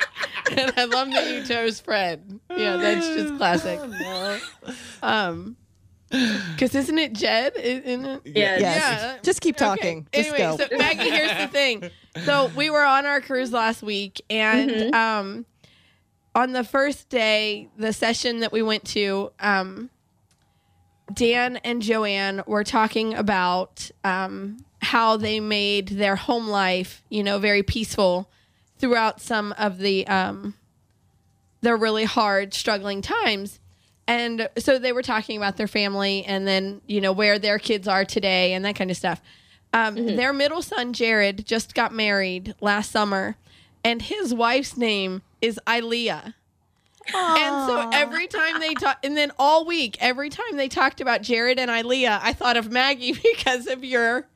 and (laughs) I love that you chose Fred. Yeah, that's just classic. (laughs) Um, because isn't it Jed? Isn't it? Yeah. Yes. Yeah. Just keep Okay. talking. Just anyway, go. so Maggie, here's the thing. So we were on our cruise last week, and Mm-hmm. um, on the first day, the session that we went to, um, Dan and Joanne were talking about um, how they made their home life, you know, very peaceful throughout some of the um, their really hard, struggling times. And so they were talking about their family and then, you know, where their kids are today and that kind of stuff. Um, Their middle son, Jared, just got married last summer, and his wife's name is Ilea. And so every time they talk, and then all week, every time they talked about Jared and Ilea, I thought of Maggie (laughs) because of your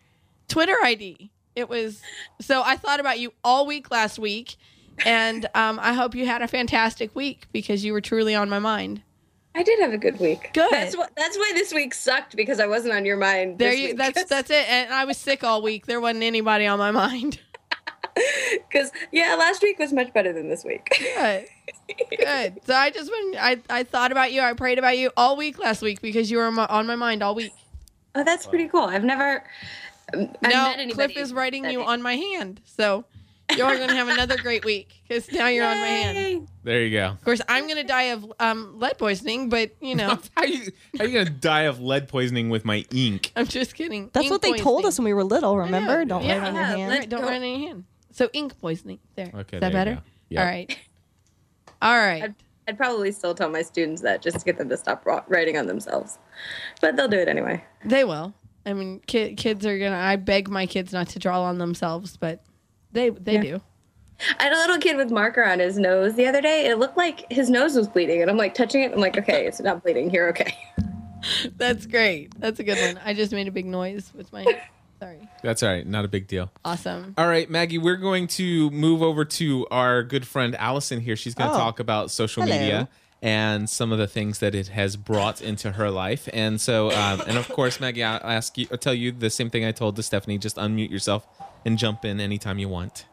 Twitter ID. It was so I thought about you all week last week, and um, I hope you had a fantastic week because you were truly on my mind. I did have a good week. Good. That's what. That's why this week sucked because I wasn't on your mind. There you. That's that's it. And I was sick all week. There wasn't anybody on my mind. (laughs) because yeah, last week was much better than this week. Good. Good. So I just went. I I thought about you. I prayed about you all week last week because you were on my, on my mind all week. oh, that's pretty cool. I've never. I've now met Cliff is writing you on my hand, so you're going to have another great week because now you're on my hand. There you go. Of course, I'm going to die of um, lead poisoning, but you know, (laughs) How you how you gonna die of lead poisoning with my ink? I'm just kidding. That's Ink what they told us when we were little. Remember? Don't Yeah. write on your hand. Right, don't Go. write on your hand. So ink poisoning. There. Okay, Is that there you better? go. Yep. All right. All right. I'd, I'd probably still tell my students that just to get them to stop writing on themselves, but they'll do it anyway. They will. I mean, ki- kids are gonna. I beg my kids not to draw on themselves, but they they Yeah. do. I had a little kid with marker on his nose the other day. It looked like his nose was bleeding, and I'm like touching it. I'm like, okay, it's not bleeding. You're okay. (laughs) That's great. That's a good one. I just made a big noise with my. Sorry. That's all right. Not a big deal. Awesome. All right, Maggie, we're going to move over to our good friend Alison here. She's going to Oh. talk about social Hello. media and some of the things that it has brought into her life. And so, um, and of course, Maggie, I'll ask you, I'll tell you the same thing I told to Stephanie. Just unmute yourself and jump in anytime you want.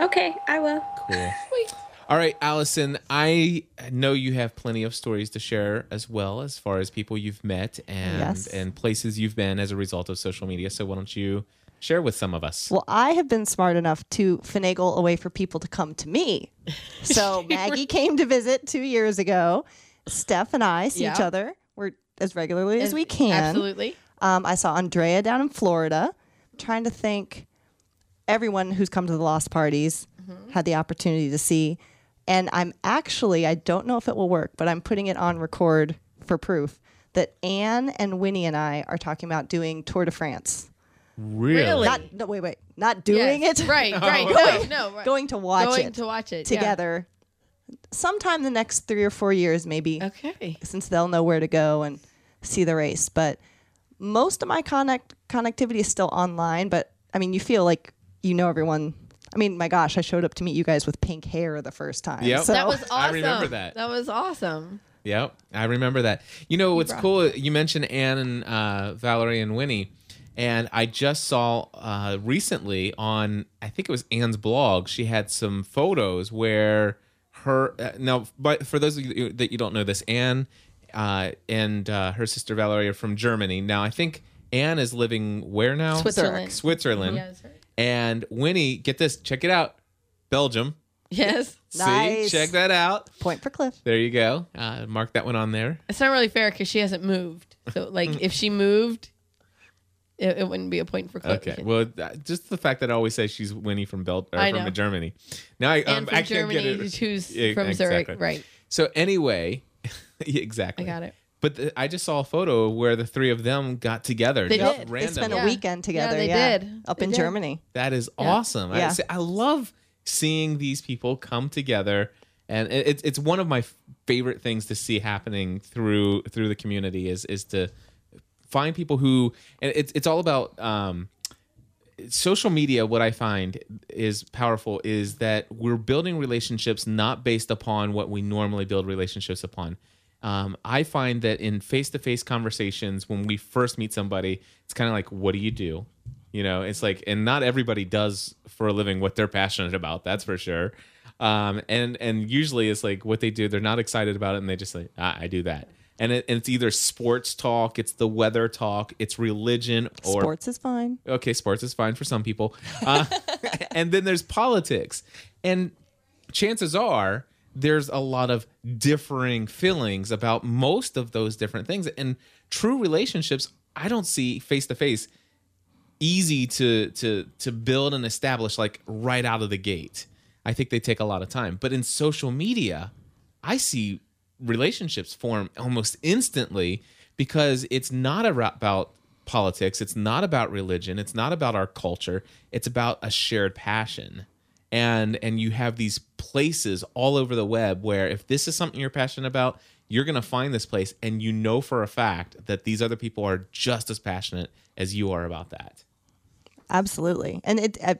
Okay, I will. Cool. (laughs) Sweet. All right, Alison, I know you have plenty of stories to share as well as far as people you've met and Yes. and places you've been as a result of social media. So why don't you share with some of us? Well, I have been smart enough to finagle a way for people to come to me. (laughs) So Maggie came to visit two years ago. Steph and I see each other. We're as regularly as we can. Absolutely. Um, I saw Andrea down in Florida. trying to think everyone who's come to the lost parties had the opportunity to see. And I'm actually, I don't know if it will work, but I'm putting it on record for proof that Anne and Winnie and I are talking about doing Tour de France. Really? Not no wait wait not doing Yes. it Right, right. (laughs) going, no, no, right. going to watch Going it to watch it yeah. together sometime the next three or four years, maybe, Okay. since they'll know where to go and see the race. But most of my connect connectivity is still online. But I mean, you feel like you know everyone. I mean, my gosh, I showed up to meet you guys with pink hair the first time. Yep. So, That was awesome. I remember that. That was awesome. Yep, I remember that. You know what's brought- cool? You mentioned Anne and uh, Valerie and Winnie, and I just saw uh, recently on I think it was Anne's blog. She had some photos where her uh, now, but for those of you that you don't know this, Anne uh, and uh, her sister Valerie are from Germany. Now I think Anne is living where now? Switzerland. Switzerland. Yeah, that's right. And Winnie, get this, check it out, Belgium. Yes. (laughs) Nice. See, check that out. point for Cliff. There you go. Uh, mark that one on there. It's not really fair because she hasn't moved. So, like, (laughs) if she moved, it, it wouldn't be a point for Cliff. Okay. Well, th- just the fact that I always say she's Winnie from Bel- or I from. Germany. Now I, um, and from I can't get Germany, it. who's (laughs) Yeah, from exactly. Zurich, right? So anyway, (laughs) yeah, exactly. I got it. But the, I just saw a photo where the three of them got together. They just did. They They Random. spent Yeah. a weekend together. they Yeah, did. Up They in did. Germany. That is Yeah. awesome. I, Yeah. say- I love seeing these people come together, and it, it's it's one of my favorite things to see happening through through the community is is to find people who and it's it's all about um, social media. What I find is powerful is that we're building relationships not based upon what we normally build relationships upon. Um, I find that in face to face conversations, when we first meet somebody, it's kind of like, what do you do? You know, it's like, and not everybody does for a living what they're passionate about. That's for sure. Um, and and usually it's like what they do. They're not excited about it, and they just like, ah, I do that. And, it, and it's either sports talk, it's the weather talk, it's religion, or Sports is fine. okay, sports is fine for some people. Uh, (laughs) and then there's politics. And chances are there's a lot of differing feelings about most of those different things. And true relationships, I don't see face to face easy to to to build and establish like right out of the gate. I think they take a lot of time. But in social media, I see relationships form almost instantly because it's not about politics, it's not about religion, it's not about our culture, it's about a shared passion. And and you have these places all over the web where if this is something you're passionate about, you're going to find this place and you know for a fact that these other people are just as passionate as you are about that. Absolutely. And it, uh,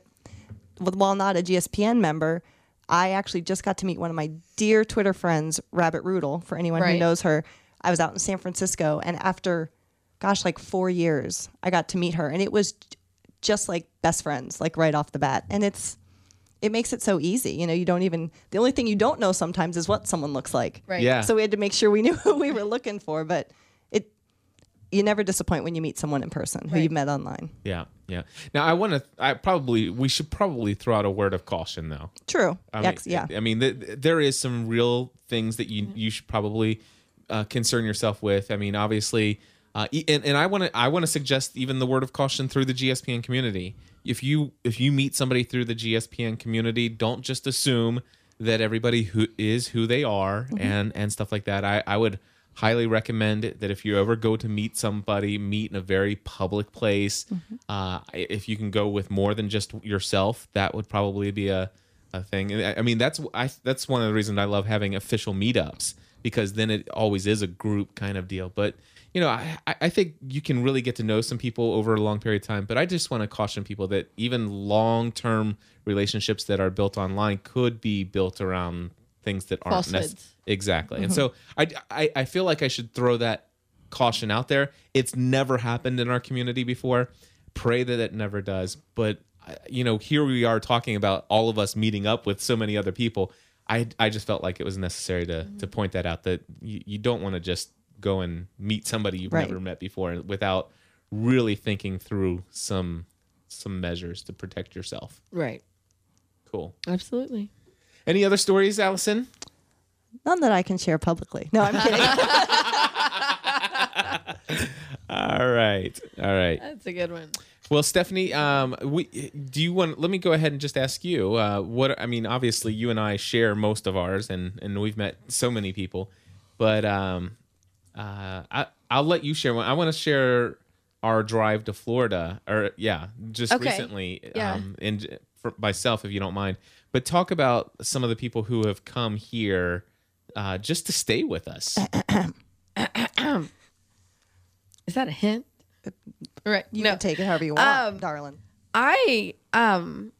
while not a GSPN member, I actually just got to meet one of my dear Twitter friends, Rabbit Roodle. For anyone who knows her, I was out in San Francisco, and after, gosh, like four years, I got to meet her, and it was just like best friends, like right off the bat. And it's, it makes it so easy. You know, you don't even. The only thing you don't know sometimes is what someone looks like. Right. Yeah. So we had to make sure we knew (laughs) who we were looking for, but it. You never disappoint when you meet someone in person who Right. you've met online. Yeah, yeah. Now I want to. I probably we should probably throw out a word of caution though. True. I Yes, mean, yeah. I mean, th- there is some real things that you you should probably uh, concern yourself with. I mean, obviously, uh, e- and, and I want to I want to suggest even the word of caution through the GSPN community. If you if you meet somebody through the GSPN community, don't just assume that everybody who is who they are Mm-hmm. and and stuff like that. I I would highly recommend that if you ever go to meet somebody, meet in a very public place. Mm-hmm. Uh, if you can go with more than just yourself, that would probably be a a thing. I I mean, that's I that's one of the reasons I love having official meetups because then it always is a group kind of deal. But you know, I I I think you can really get to know some people over a long period of time. But I just want to caution people that even long term relationships that are built online could be built around things that aren't Falsehoods. exactly. And so I, I I feel like I should throw that caution out there. It's never happened in our community before. Pray that it never does. But uh, you know, here we are talking about all of us meeting up with so many other people. I I just felt like it was necessary to to point that out that you, you don't want to just go and meet somebody you've Right. never met before without really thinking through some some measures to protect yourself. Right. Cool. Absolutely. Any other stories, Alison? None that I can share publicly. No, I'm kidding. (laughs) All right. All right. That's a good one. Well, Stephanie, um, we do you want? Let me go ahead and just ask you. Uh, what I mean, obviously, you and I share most of ours, and and we've met so many people. But um, uh, I I'll let you share one. I want to share our drive to Florida, or yeah, just Okay. recently. Yeah. Um, and for myself, if you don't mind. But talk about some of the people who have come here uh, just to stay with us. (clears throat) Is that a hint? Right. You no. can take it however you want, Um, darling. I um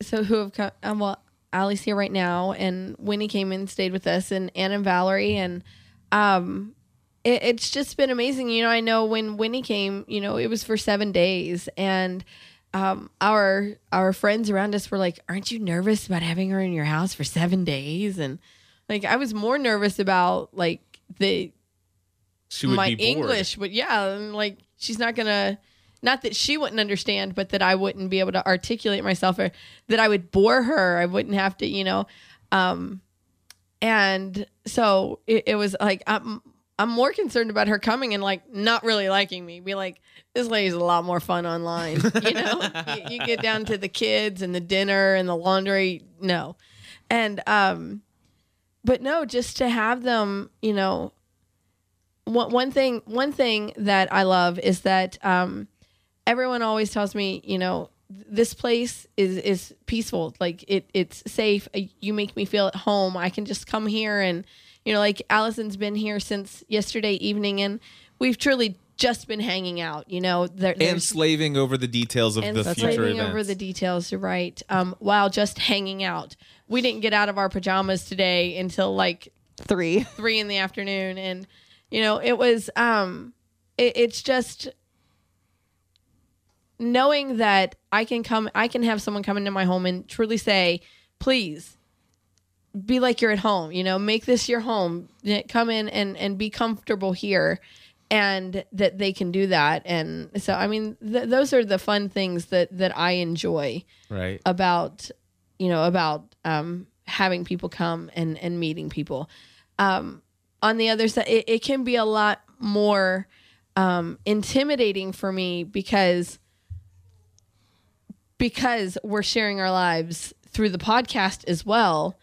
so who have come um, well Allie's here right now and Winnie came in and stayed with us and Ann and Valerie and um it, it's just been amazing. You know, I know when Winnie came, you know, it was for seven days and um our our friends around us were like, Aren't you nervous about having her in your house for seven days? And like I was more nervous about like the She would my be. English, but yeah, and, like she's not gonna. Not that she wouldn't understand, but that I wouldn't be able to articulate myself, or that I would bore her. I wouldn't have to, you know. Um, and so it, it was like I'm I'm more concerned about her coming and like not really liking me. Be like, this lady's a lot more fun online. (laughs) You know, you, you get down to the kids and the dinner and the laundry. No, and um, but no, just to have them, you know, one, one thing one thing that I love is that um, everyone always tells me, you know, this place is is peaceful. Like it it's safe. You make me feel at home. I can just come here and you know, like Alison's been here since yesterday evening, and we've truly just been hanging out. You know, there, and there's slaving over the details of and the future slaving events. over the details. You're right. Um, while just hanging out, we didn't get out of our pajamas today until like Three. three in the afternoon and you know it was um it, it's just knowing that i can come i can have someone come into my home and truly say please be like you're at home you know make this your home come in and and be comfortable here and that they can do that. And so i mean th- those are the fun things that that i enjoy right. about you know about um, having people come and and meeting people. Um, on the other side it, it can be a lot more um, intimidating for me because because we're sharing our lives through the podcast as well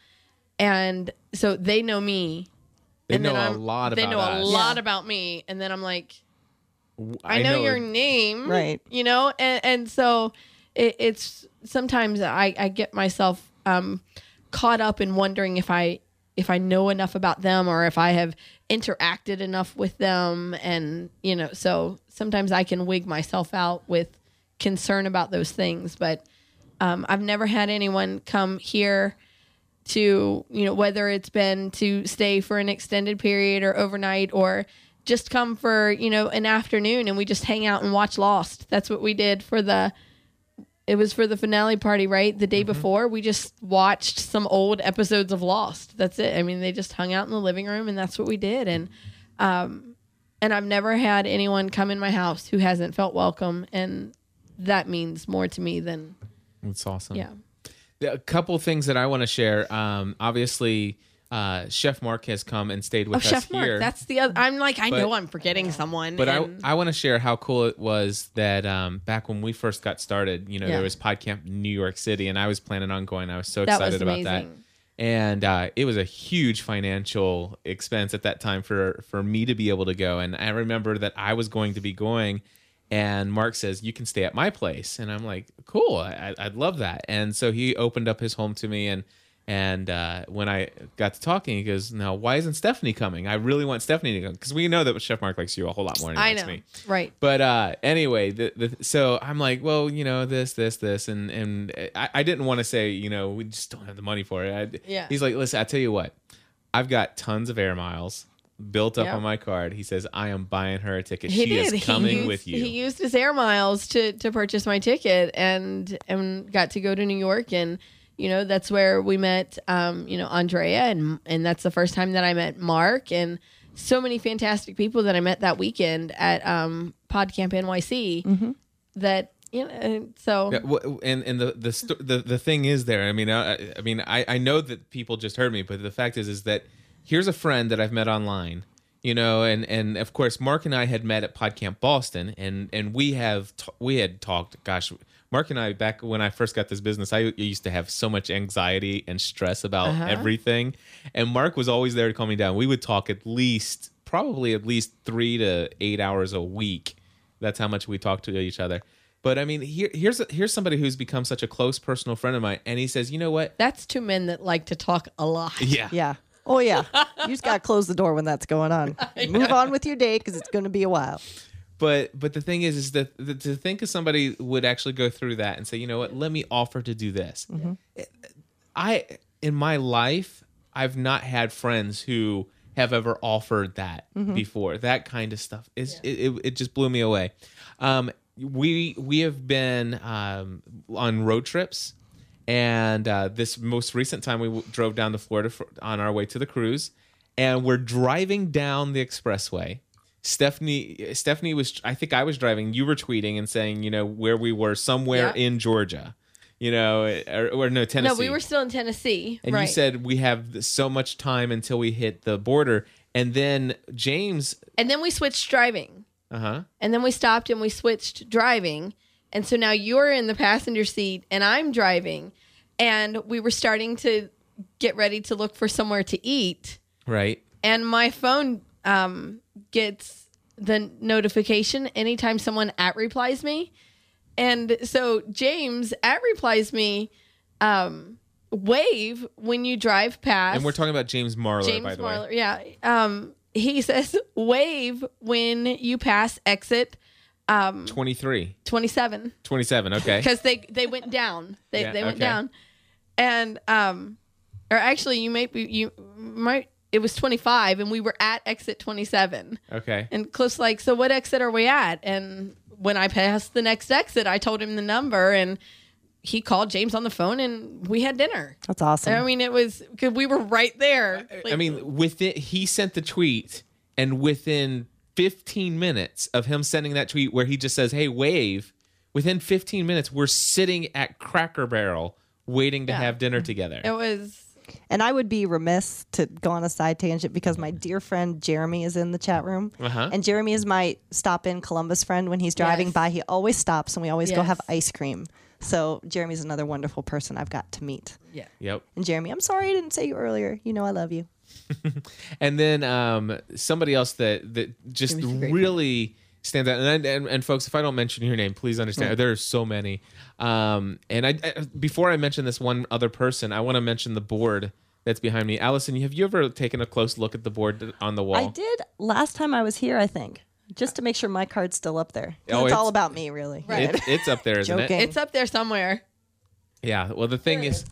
and so they know me. They and then know a I'm- lot they about know a us. lot about me. And then i'm like W- I know, your it- name, Right. You know, and and so it, it's sometimes I I get myself um caught up in wondering if I if I know enough about them or if I have interacted enough with them, and you know, so sometimes I can wig myself out with concern about those things, but um, I've never had anyone come here to you know whether it's been to stay for an extended period or overnight or just come for you know an afternoon and we just hang out and watch lost. That's what we did for the it was for the finale party right? The day before we just watched some old episodes of lost. That's it. I mean they just hung out in the living room and that's what we did. And um and i've never had anyone come in my house who hasn't felt welcome. And that means more to me than That's awesome. yeah a couple things that I want to share. Um, obviously, uh, Chef Mark has come and stayed with oh us chef here. mark that's the other i'm like i But- know i'm forgetting someone but I, and- I want to share how cool it was that um, back when we first got started, you know, Yeah. there was PodCamp New York City, and I was planning on going. I was so That was excited about that. And uh, it was a huge financial expense at that time for for me to be able to go. And I remember that I was going to be going, and Mark says you can stay at my place, and I'm like, cool, I, I'd love that. And so he opened up his home to me, and and uh, when I got to talking, he goes, "Now, why isn't Stephanie coming? I really want Stephanie to come because we know that Chef Mark likes you a whole lot more than he i likes know me." right But uh, anyway, the, the, so I'm like, well, you know, this, this, this, and and I, I didn't want to say, you know, we just don't have the money for it. I, Yeah. He's like, listen, I tell you what, I've got tons of air miles built up Yeah. on my card. He says, I am buying her a ticket. he she did. is coming used, with you. He used his air miles to to purchase my ticket and and got to go to New York and you know that's where we met um you know Andrea and and that's the first time that I met Mark and so many fantastic people that I met that weekend at um PodCamp NYC that you know so Yeah, wh- and and the the, sto- the the thing is there. I mean, I, I mean, I I know that people just heard me, but the fact is, is that here's a friend that I've met online, you know, and and of course, Mark and I had met at PodCamp Boston, and and we have t- we had talked. Gosh, Mark and I back when I first got this business, I used to have so much anxiety and stress about Uh-huh. everything, and Mark was always there to calm me down. We would talk at least, probably at least three to eight hours a week. That's how much we talked to each other. But I mean, here, here's here's somebody who's become such a close personal friend of mine, and he says, you know what? That's two men that like to talk a lot. Yeah, Yeah. Oh yeah. you just gotta close the door when that's going on. (laughs) Move on with your day because it's going to be a while. But but the thing is, is that, that to think of somebody would actually go through that and say, you know what? Let me offer to do this. I in my life, I've not had friends who have ever offered that before. That kind of stuff is it, it, it just blew me away. Um, we we have been um, on road trips, and uh, this most recent time we w- drove down to Florida for, on our way to the cruise, and we're driving down the expressway. Stephanie Stephanie was I think I was driving. You were tweeting and saying you know where we were somewhere Yeah. in Georgia, you know, or, or no Tennessee. No, we were still in Tennessee. And right. you said we have so much time until we hit the border. And then James, and then we switched driving. uh huh. And then we stopped and we switched driving. And so now you're in the passenger seat and I'm driving. And we were starting to get ready to look for somewhere to eat. Right. And my phone um, gets the notification anytime someone at replies me. And so James at replies me, um, wave when you drive past. And we're talking about James Marler, James by the Marler. way. Yeah. Um, he says wave when you pass exit um, 23, 27 27. Okay. (laughs) because they they went down. They Yeah, they went okay. down, and um, or actually you might be you might it was 25 and we were at exit 27 Okay. and Cliff's like so what exit are we at and when I passed the next exit I told him the number and he called James on the phone and we had dinner. That's awesome. I mean it was because we were right there. I mean, within he sent the tweet, and within 15 minutes of him sending that tweet where he just says, "Hey, wave," within 15 minutes we're sitting at Cracker Barrel waiting to Yeah. have dinner together. it was And I would be remiss to go on a side tangent because my dear friend Jeremy is in the chat room. Uh-huh. And Jeremy is my stop in Columbus friend. When he's driving Yes. by, he always stops and we always go have ice cream. So Jeremy's another wonderful person I've got to meet. yeah. Yep. And Jeremy, I'm sorry I didn't say you earlier. You know I love you. (laughs) And then um, somebody else that that just was a really stands out. And, and and folks, if I don't mention your name, please understand there are so many. Um, and I, I before I mention this one other person, I want to mention the board that's behind me. Alison, have you ever taken a close look at the board on the wall? I did last time I was here, I think, just to make sure my card's still up there. Oh, it's, it's- all about me, really. Right. It, it's up there, isn't (laughs) Joking. it? It's up there somewhere. Yeah. Well, the thing is,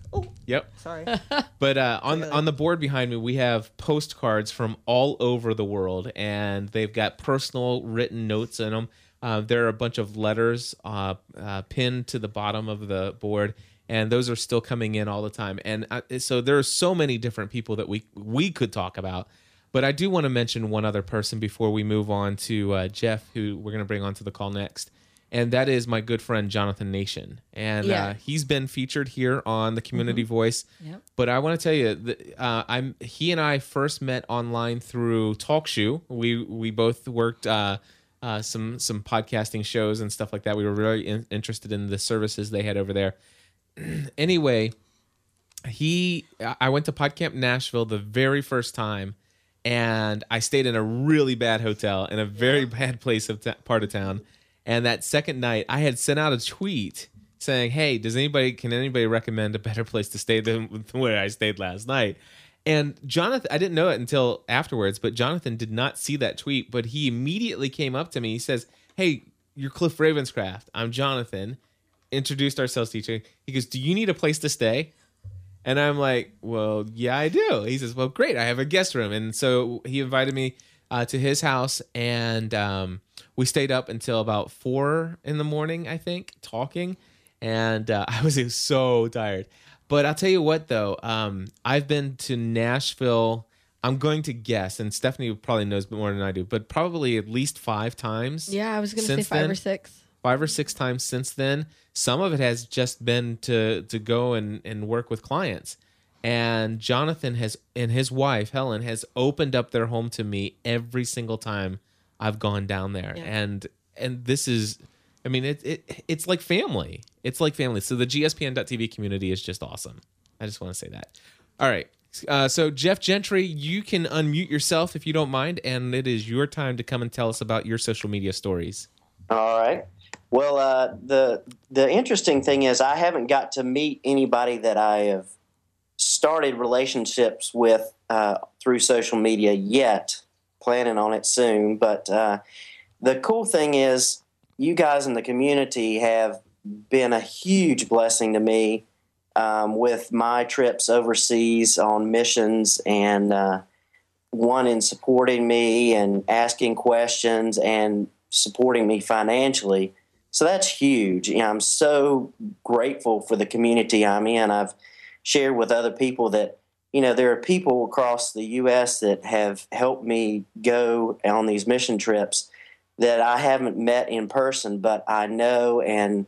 yep. Sorry. (laughs) But uh, on on the board behind me, we have postcards from all over the world, and they've got personal written notes in them. Uh, there are a bunch of letters uh, uh, pinned to the bottom of the board, and those are still coming in all the time. And uh, so there are so many different people that we we could talk about. But I do want to mention one other person before we move on to uh, Jeff, who we're going to bring onto the call next. And that is my good friend Jonathan Nation, and Yeah. uh, he's been featured here on the Community Voice. Yep. But I want to tell you, that, uh, I'm he and I first met online through TalkShoe. We we both worked uh, uh, some some podcasting shows and stuff like that. We were really in, interested in the services they had over there. (clears throat) anyway, he I went to PodCamp Nashville the very first time, and I stayed in a really bad hotel in a very bad place of ta- part of town. And that second night, I had sent out a tweet saying, "Hey, does anybody can anybody recommend a better place to stay than (laughs) where I stayed last night?" And Jonathan, I didn't know it until afterwards, but Jonathan did not see that tweet. But he immediately came up to me. He says, "Hey, you're Cliff Ravenscraft. I'm Jonathan." Introduced ourselves to each other. He goes, "Do you need a place to stay?" And I'm like, well, yeah, I do. He says, well, great. I have a guest room. And so he invited me uh, to his house, and um, we stayed up until about four in the morning, I think, talking. And uh, (laughs) I was so tired. But I'll tell you what, though, um, I've been to Nashville. I'm going to guess, and Stephanie probably knows more than I do, but probably at least five times. Yeah, I was going to say five then or six. five or six times since then. Some of it has just been to to go and, and work with clients. And Jonathan has and his wife Helen has opened up their home to me every single time I've gone down there. Yeah. And and this is I mean it, it it's like family. It's like family. So the GSPN.TV community is just awesome. I just want to say that. All right. Uh, so Jeff Gentry, you can unmute yourself if you don't mind, and it is your time to come and tell us about your social media stories. All right. Well, uh, the the interesting thing is I haven't got to meet anybody that I have started relationships with uh, through social media yet. Planning on it soon, but uh, the cool thing is you guys in the community have been a huge blessing to me um, with my trips overseas on missions and uh, one in supporting me and asking questions and supporting me financially. So that's huge. You know, I'm so grateful for the community I'm in. I've shared with other people that you know there are people across the U.S. that have helped me go on these mission trips that I haven't met in person, but I know and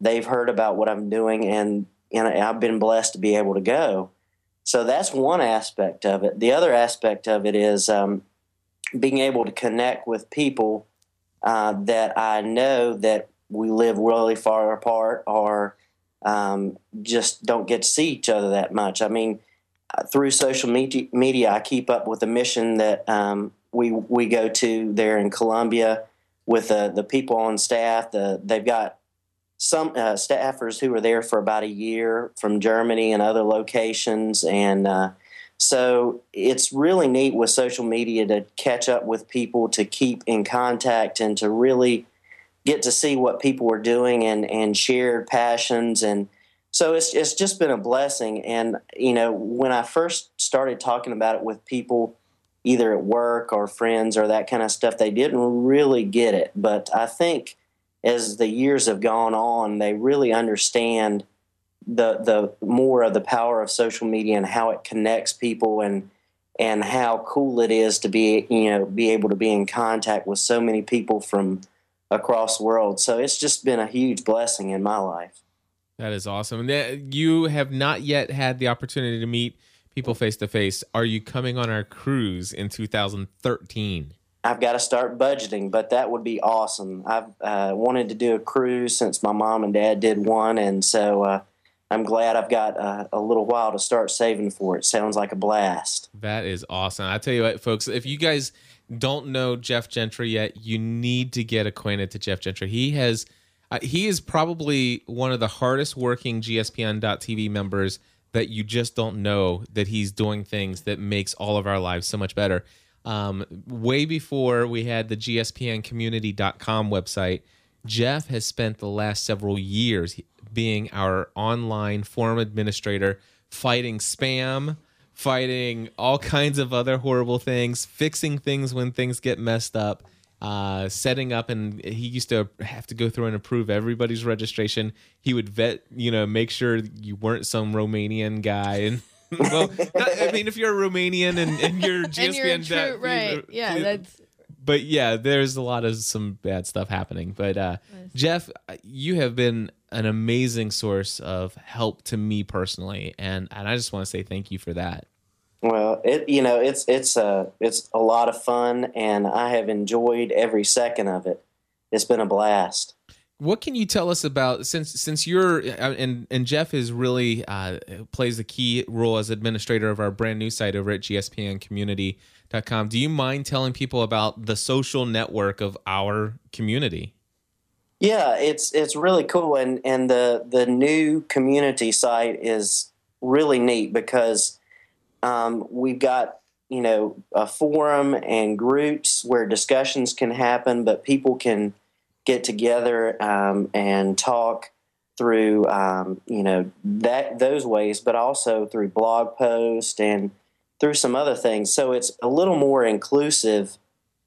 they've heard about what I'm doing, and, and I've been blessed to be able to go. So that's one aspect of it. The other aspect of it is um, being able to connect with people uh, that I know that we live really far apart or um, just don't get to see each other that much. I mean, through social media, media, I keep up with the mission that um, we we go to there in Colombia with uh, the people on staff. The, they've got some uh, staffers who were there for about a year from Germany and other locations, and uh, so it's really neat with social media to catch up with people, to keep in contact, and to really get to see what people are doing and and shared passions and so it's it's just been a blessing. And you know, when I first started talking about it with people, either at work or friends or that kind of stuff, they didn't really get it. But I think as the years have gone on, they really understand the the more of the power of social media and how it connects people and and how cool it is to be you know be able to be in contact with so many people from across the world. So it's just been a huge blessing in my life. That is awesome. You have not yet had the opportunity to meet people face to face. Are you coming on our cruise in 2013? I've got to start budgeting, but that would be awesome. I've uh, wanted to do a cruise since my mom and dad did one, and so uh, I'm glad I've got uh, a little while to start saving for it. Sounds like a blast. That is awesome. I tell you what, folks, if you guys don't know Jeff Gentry yet, you need to get acquainted to Jeff Gentry. He has uh, he is probably one of the hardest working GSPN.TV members that you just don't know that he's doing things that makes all of our lives so much better. Um, way before we had the GSPNcommunity.com website, Jeff has spent the last several years being our online forum administrator, fighting spam, fighting all kinds of other horrible things, fixing things when things get messed up uh, setting up, and he used to have to go through and approve everybody's registration. He would vet, you know, make sure you weren't some Romanian guy. And well, not, I mean, if you're a Romanian and, and you're GSPN, (laughs) and you're true, that, right? You know, yeah, that's. But yeah, there's a lot of some bad stuff happening. But uh, nice. Jeff, you have been an amazing source of help to me personally, and and I just want to say thank you for that. Well, it you know it's it's a uh, it's a lot of fun, and I have enjoyed every second of it. It's been a blast. What can you tell us about since since you're uh, and and Jeff is really uh, plays a key role as administrator of our brand new site over at gspncommunity.com. Do you mind telling people about the social network of our community? Yeah, it's it's really cool, and and the the new community site is really neat because um, we've got you know a forum and groups where discussions can happen, but people can get together um, and talk through um, you know that those ways, but also through blog posts and through some other things. So it's a little more inclusive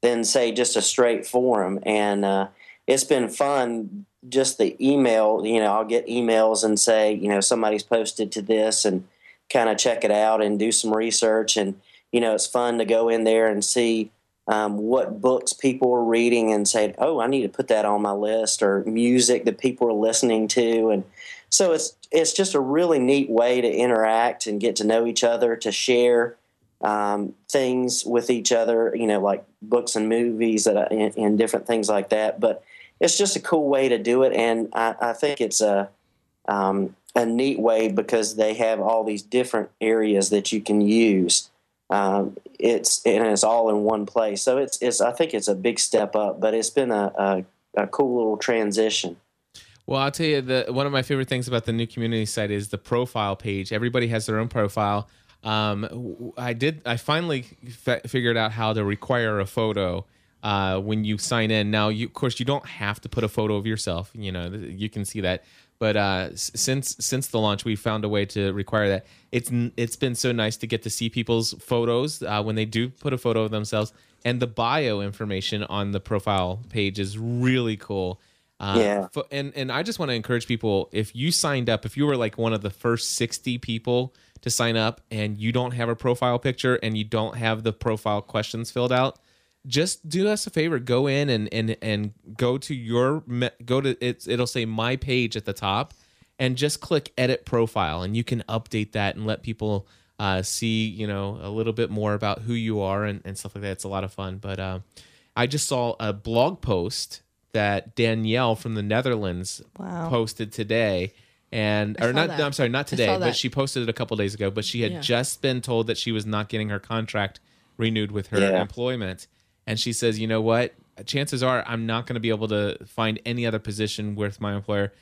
than say just a straight forum, and uh, it's been fun. Just the email, you know, I'll get emails and say, you know, somebody's posted to this, and kind of check it out and do some research. And you know, it's fun to go in there and see um, what books people are reading and say, "Oh, I need to put that on my list," or music that people are listening to, and so it's it's just a really neat way to interact and get to know each other, to share um, things with each other, you know, like books and movies that and, and, different things like that. But it's just a cool way to do it, and I, I think it's a um, a neat way because they have all these different areas that you can use. Um, it's and it's all in one place. So it's it's I think it's a big step up, but it's been a, a a cool little transition. Well, I'll tell you the one of my favorite things about the new community site is the profile page. Everybody has their own profile. Um, I did. I finally f- figured out how to require a photo uh, when you sign in. Now, you, of course, you don't have to put a photo of yourself. You know, you can see that. But uh, since since the launch, we found a way to require that. It's it's been so nice to get to see people's photos uh, when they do put a photo of themselves, and the bio information on the profile page is really cool. Uh, Yeah. fo- and and I just want to encourage people if you signed up, if you were like one of the first 60 people to sign up and you don't have a profile picture and you don't have the profile questions filled out, just do us a favor, go in and and and go to your go to it's it'll say my page at the top and just click edit profile and you can update that and let people uh, see you know a little bit more about who you are and, and stuff like that it's a lot of fun but uh, i just saw a blog post that danielle from the netherlands Wow. posted today and I or not no, i'm sorry not today but she posted it a couple days ago but she had Yeah. just been told that she was not getting her contract renewed with her Yeah. employment and she says you know what chances are i'm not going to be able to find any other position with my employer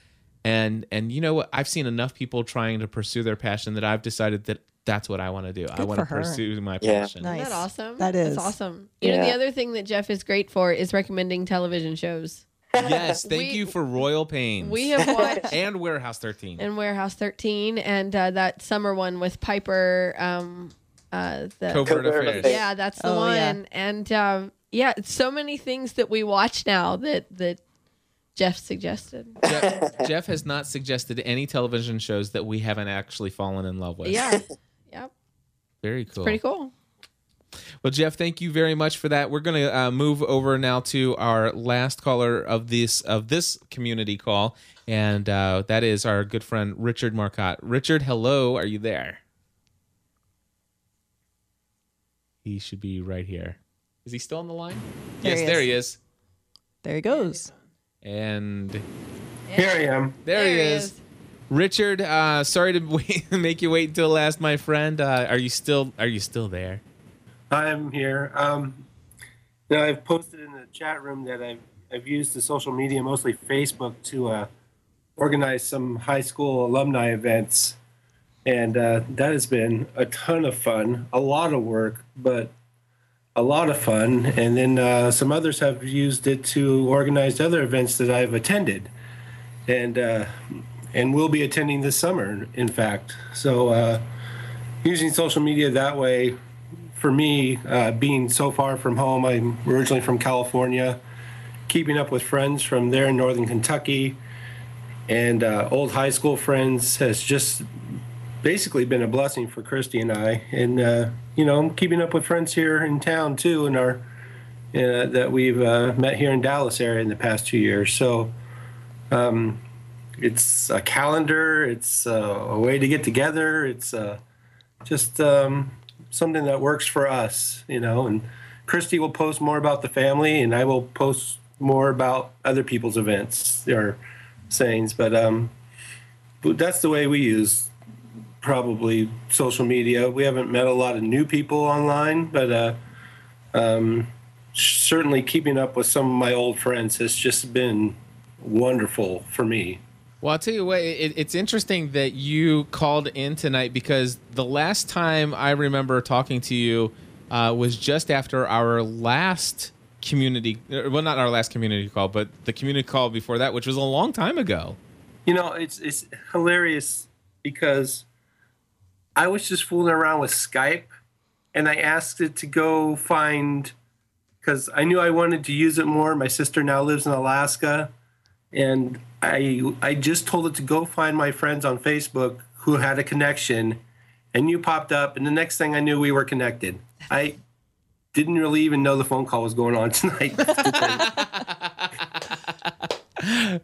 and and you know what i've seen enough people trying to pursue their passion that i've decided that that's what i want to do i want to her. pursue my Yeah. passion Nice. Isn't that awesome? That is. That's awesome. You know, the other thing that Jeff is great for is recommending television shows. yes (laughs) thank We- you for royal pains We have watched (laughs) and warehouse 13 and Warehouse 13 and uh, that summer one with Piper. Um, uh, the, covert, Covert affairs Affairs. yeah, that's the Oh, one. yeah. And um, yeah, it's so many things that we watch now that that Jeff suggested. jeff, (laughs) jeff has not suggested any television shows that we haven't actually fallen in love with Yeah, (laughs) yep, very cool pretty cool. Well, Jeff, thank you very much for that. We're going to uh, move over now to our last caller of this of this community call, and uh, that is our good friend Richard Marcotte. Richard, hello, are you there? He should be right here. Is he still on the line? There yes, he there is. he is. There he goes. And Here I am. there, he is. Richard, uh, sorry to (laughs) wait, make you wait until last, my friend. Uh, are you still Are you still there? I'm here. Um, you know, I've posted in the chat room that I've I've used the social media, mostly Facebook, to uh, organize some high school alumni events, and uh, that has been a ton of fun. A lot of work, but a lot of fun. And then uh, some others have used it to organize other events that I've attended, and uh, and will be attending this summer. In fact, so uh, using social media that way for me, uh, being so far from home, I'm originally from California, keeping up with friends from there in northern Kentucky and uh, old high school friends has just basically been a blessing for Christy and I. And, uh, you know, I'm keeping up with friends here in town too, and our, uh, that we've uh, met here in Dallas area in the past two years. So, um, it's a calendar, it's uh, a way to get together, it's uh, just um, something that works for us, you know. And Christy will post more about the family, and I will post more about other people's events or sayings. But um, but that's the way we use probably social media. We haven't met a lot of new people online, but uh, um, certainly keeping up with some of my old friends has just been wonderful for me. Well, I'll tell you what, it, it's interesting that you called in tonight because the last time I remember talking to you uh, was just after our last community, uh, well, not our last community call, but the community call before that, which was a long time ago. You know, it's it's hilarious because I was just fooling around with Skype, and I asked it to go find because I knew I wanted to use it more. My sister now lives in Alaska, and I I just told it to go find my friends on Facebook who had a connection, and you popped up, and the next thing I knew, we were connected. I didn't really even know the phone call was going on (laughs) tonight.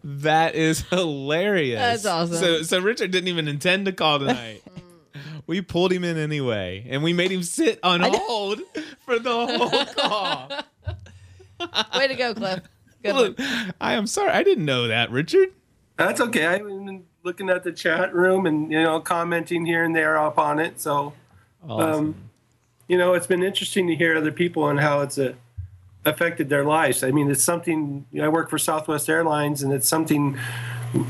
That is hilarious. That's awesome. So, so Richard didn't even intend to call tonight. (laughs) we pulled him in anyway, and we made him sit on hold for the whole (laughs) call. Way to go, Cliff. Good one. Look, I am sorry, I didn't know that, Richard. That's okay. I've been looking at the chat room and you know commenting here and there up on it. So, Awesome. um, you know, it's been interesting to hear other people and how it's a affected their lives. I mean, it's something you know, I work for Southwest Airlines, and it's something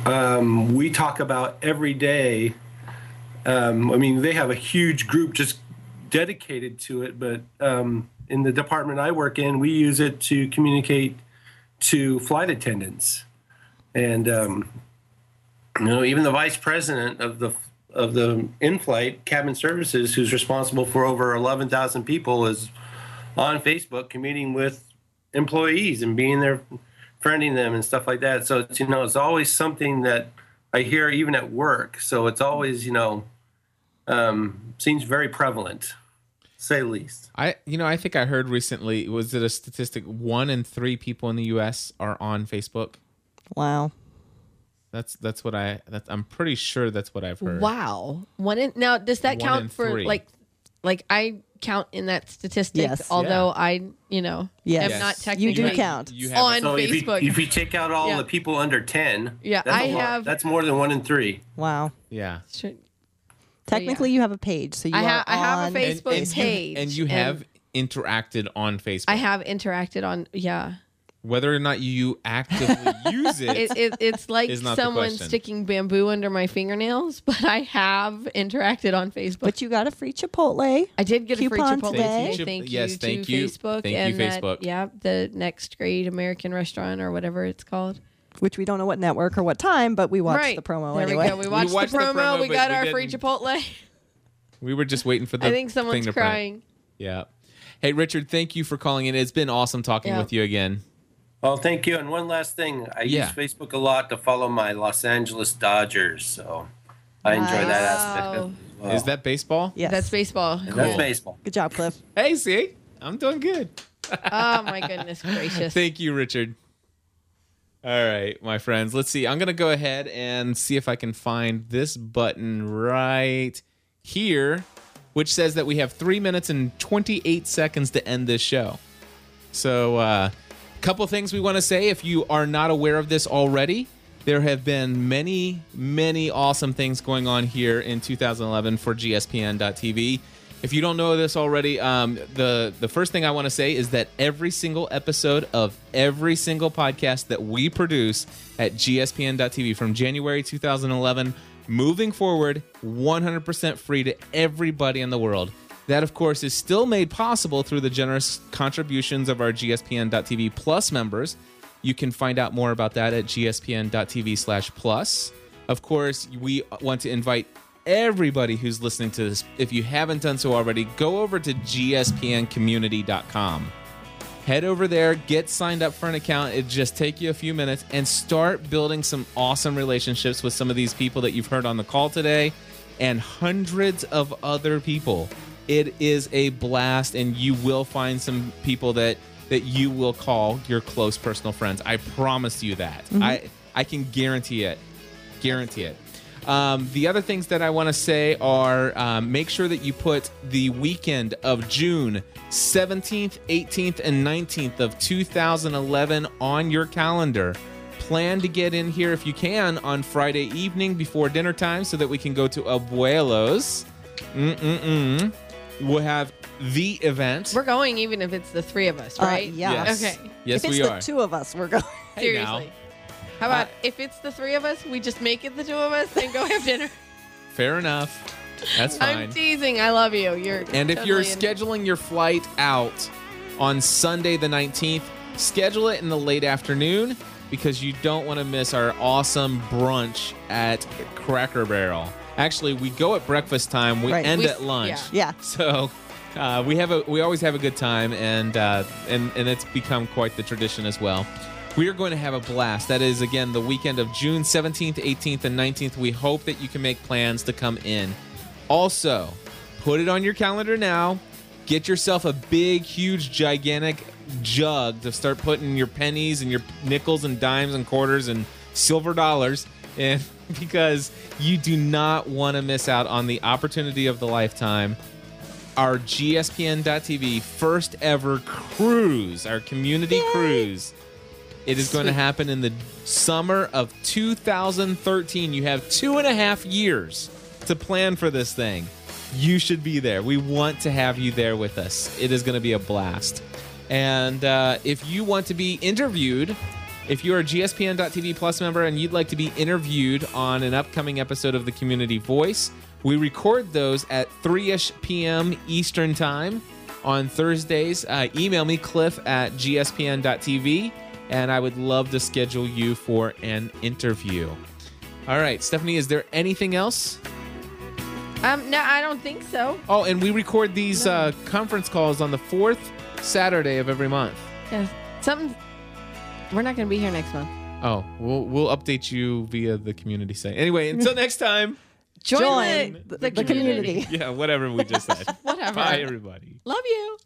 um, we talk about every day. Um, I mean, they have a huge group just dedicated to it, but um, in the department I work in, we use it to communicate to flight attendants, and um, you know, even the vice president of the of the in-flight cabin services, who's responsible for over eleven thousand people, is on Facebook commuting with employees and being there, friending them and stuff like that. So it's you know, it's always something that I hear even at work. So it's always you know, um, seems very prevalent, say the least. I, you know, I think I heard recently was it a statistic? One in three people in the U.S. are on Facebook. Wow. That's that's what I. That's, I'm pretty sure that's what I've heard. Wow. One in now does that One count for three. like like I count in that statistic Yes. although I, you know, Yes. am not Yes. technically You do count. You have on So if you, Facebook. if you take out all Yeah. the people under ten, Yeah, that's a I lot. have- that's more than one in three. Wow. Yeah. Sure. Technically, you have a page, so you I, are ha- I have on a Facebook and, page You, and you have interacted on Facebook. I have interacted on yeah. Whether or not you actively (laughs) use it, It, it, it's like is not the someone question. sticking bamboo under my fingernails, (laughs) but I have interacted on Facebook. But you got a free Chipotle. I did get a free coupon Chipotle today. today. Thank you, Yes, to thank you. Facebook Thank you, and that- Facebook. yeah, the next great American restaurant or whatever it's called. Which we don't know what network or what time, but we watched right the promo there anyway. We, go. we watched, watched the, the promo. promo, we but got we our free didn't- Chipotle. (laughs) we were just waiting for the. I think thing someone's to print. crying. Yeah. Hey, Richard, thank you for calling in. It's been awesome talking Yeah. with you again. Well, thank you. And one last thing, I Yeah. use Facebook a lot to follow my Los Angeles Dodgers, so I enjoy that aspect of it as well. Is that baseball? Yes. That's baseball. And that's baseball. Good job, Cliff. Hey, see, I'm doing good. oh my (laughs) goodness gracious! Thank you, Richard. All right, my friends. Let's see. I'm going to go ahead and see if I can find this button right here, which says that we have three minutes and 28 seconds to end this show. So, uh, a couple things we want to say. If you are not aware of this already, there have been many, many awesome things going on here in 2011 for GSPN.TV. If you don't know this already, um, the the first thing I want to say is that every single episode of every single podcast that we produce at GSPN.TV from January 2011 moving forward, 100% free to everybody in the world. That, of course, is still made possible through the generous contributions of our GSPN.TV Plus members. You can find out more about that at gspn.tv slash plus. Of course, we want to invite everybody who's listening to this, if you haven't done so already, go over to gspncommunity.com. Head over there, get signed up for an account. It just take you a few minutes and start building some awesome relationships with some of these people that you've heard on the call today and hundreds of other people. It is a blast and you will find some people that that you will call your close personal friends. I promise you that. Mm-hmm. I I can guarantee it. Guarantee it. Um, the other things that I want to say are um, make sure that you put the weekend of June 17th, 18th, and 19th of 2011 on your calendar. Plan to get in here if you can on Friday evening before dinner time so that we can go to Abuelos. Mm-mm-mm. We'll have the event. We're going even if it's the three of us, Uh, right? yes. Okay. Yes, if it's we the are. two of us, we're going. Hey, now. Seriously. How about if it's the three of us, we just make it the two of us and go have dinner? (laughs) Fair enough. That's fine. I'm teasing. I love you. You're And if you're totally in- scheduling your flight out on Sunday the 19th, schedule it in the late afternoon because you don't want to miss our awesome brunch at Cracker Barrel. Actually, we go at breakfast time. We Right. end We- at lunch. yeah. Yeah. So uh, we have a we always have a good time, and uh, and and it's become quite the tradition as well. We are going to have a blast. That is again the weekend of June 17th, 18th, and 19th. We hope that you can make plans to come in. Also, put it on your calendar now. Get yourself a big, huge, gigantic jug to start putting your pennies and your nickels and dimes and quarters and silver dollars in (laughs) because you do not want to miss out on the opportunity of the lifetime. Our GSPN.TV first ever cruise, our community cruise. It is going to happen in the summer of 2013. You have two and a half years to plan for this thing. You should be there. We want to have you there with us. It is going to be a blast. And uh, if you want to be interviewed, if you're a GSPN.TV Plus member and you'd like to be interviewed on an upcoming episode of the Community Voice, we record those at 3 ish p.m. Eastern Time on Thursdays. Uh, email me, cliff at gspn.tv, and I would love to schedule you for an interview. All right, Stephanie, is there anything else? Um, no, I don't think so. Oh, and we record these uh, conference calls on the fourth Saturday of every month. Yeah, something. We're not going to be here next month. Oh, we'll we'll update you via the community site. Anyway, until (laughs) next time. Join, Join the, the- the community. (laughs) Yeah, whatever we just said. (laughs) Whatever. Bye, everybody. Love you.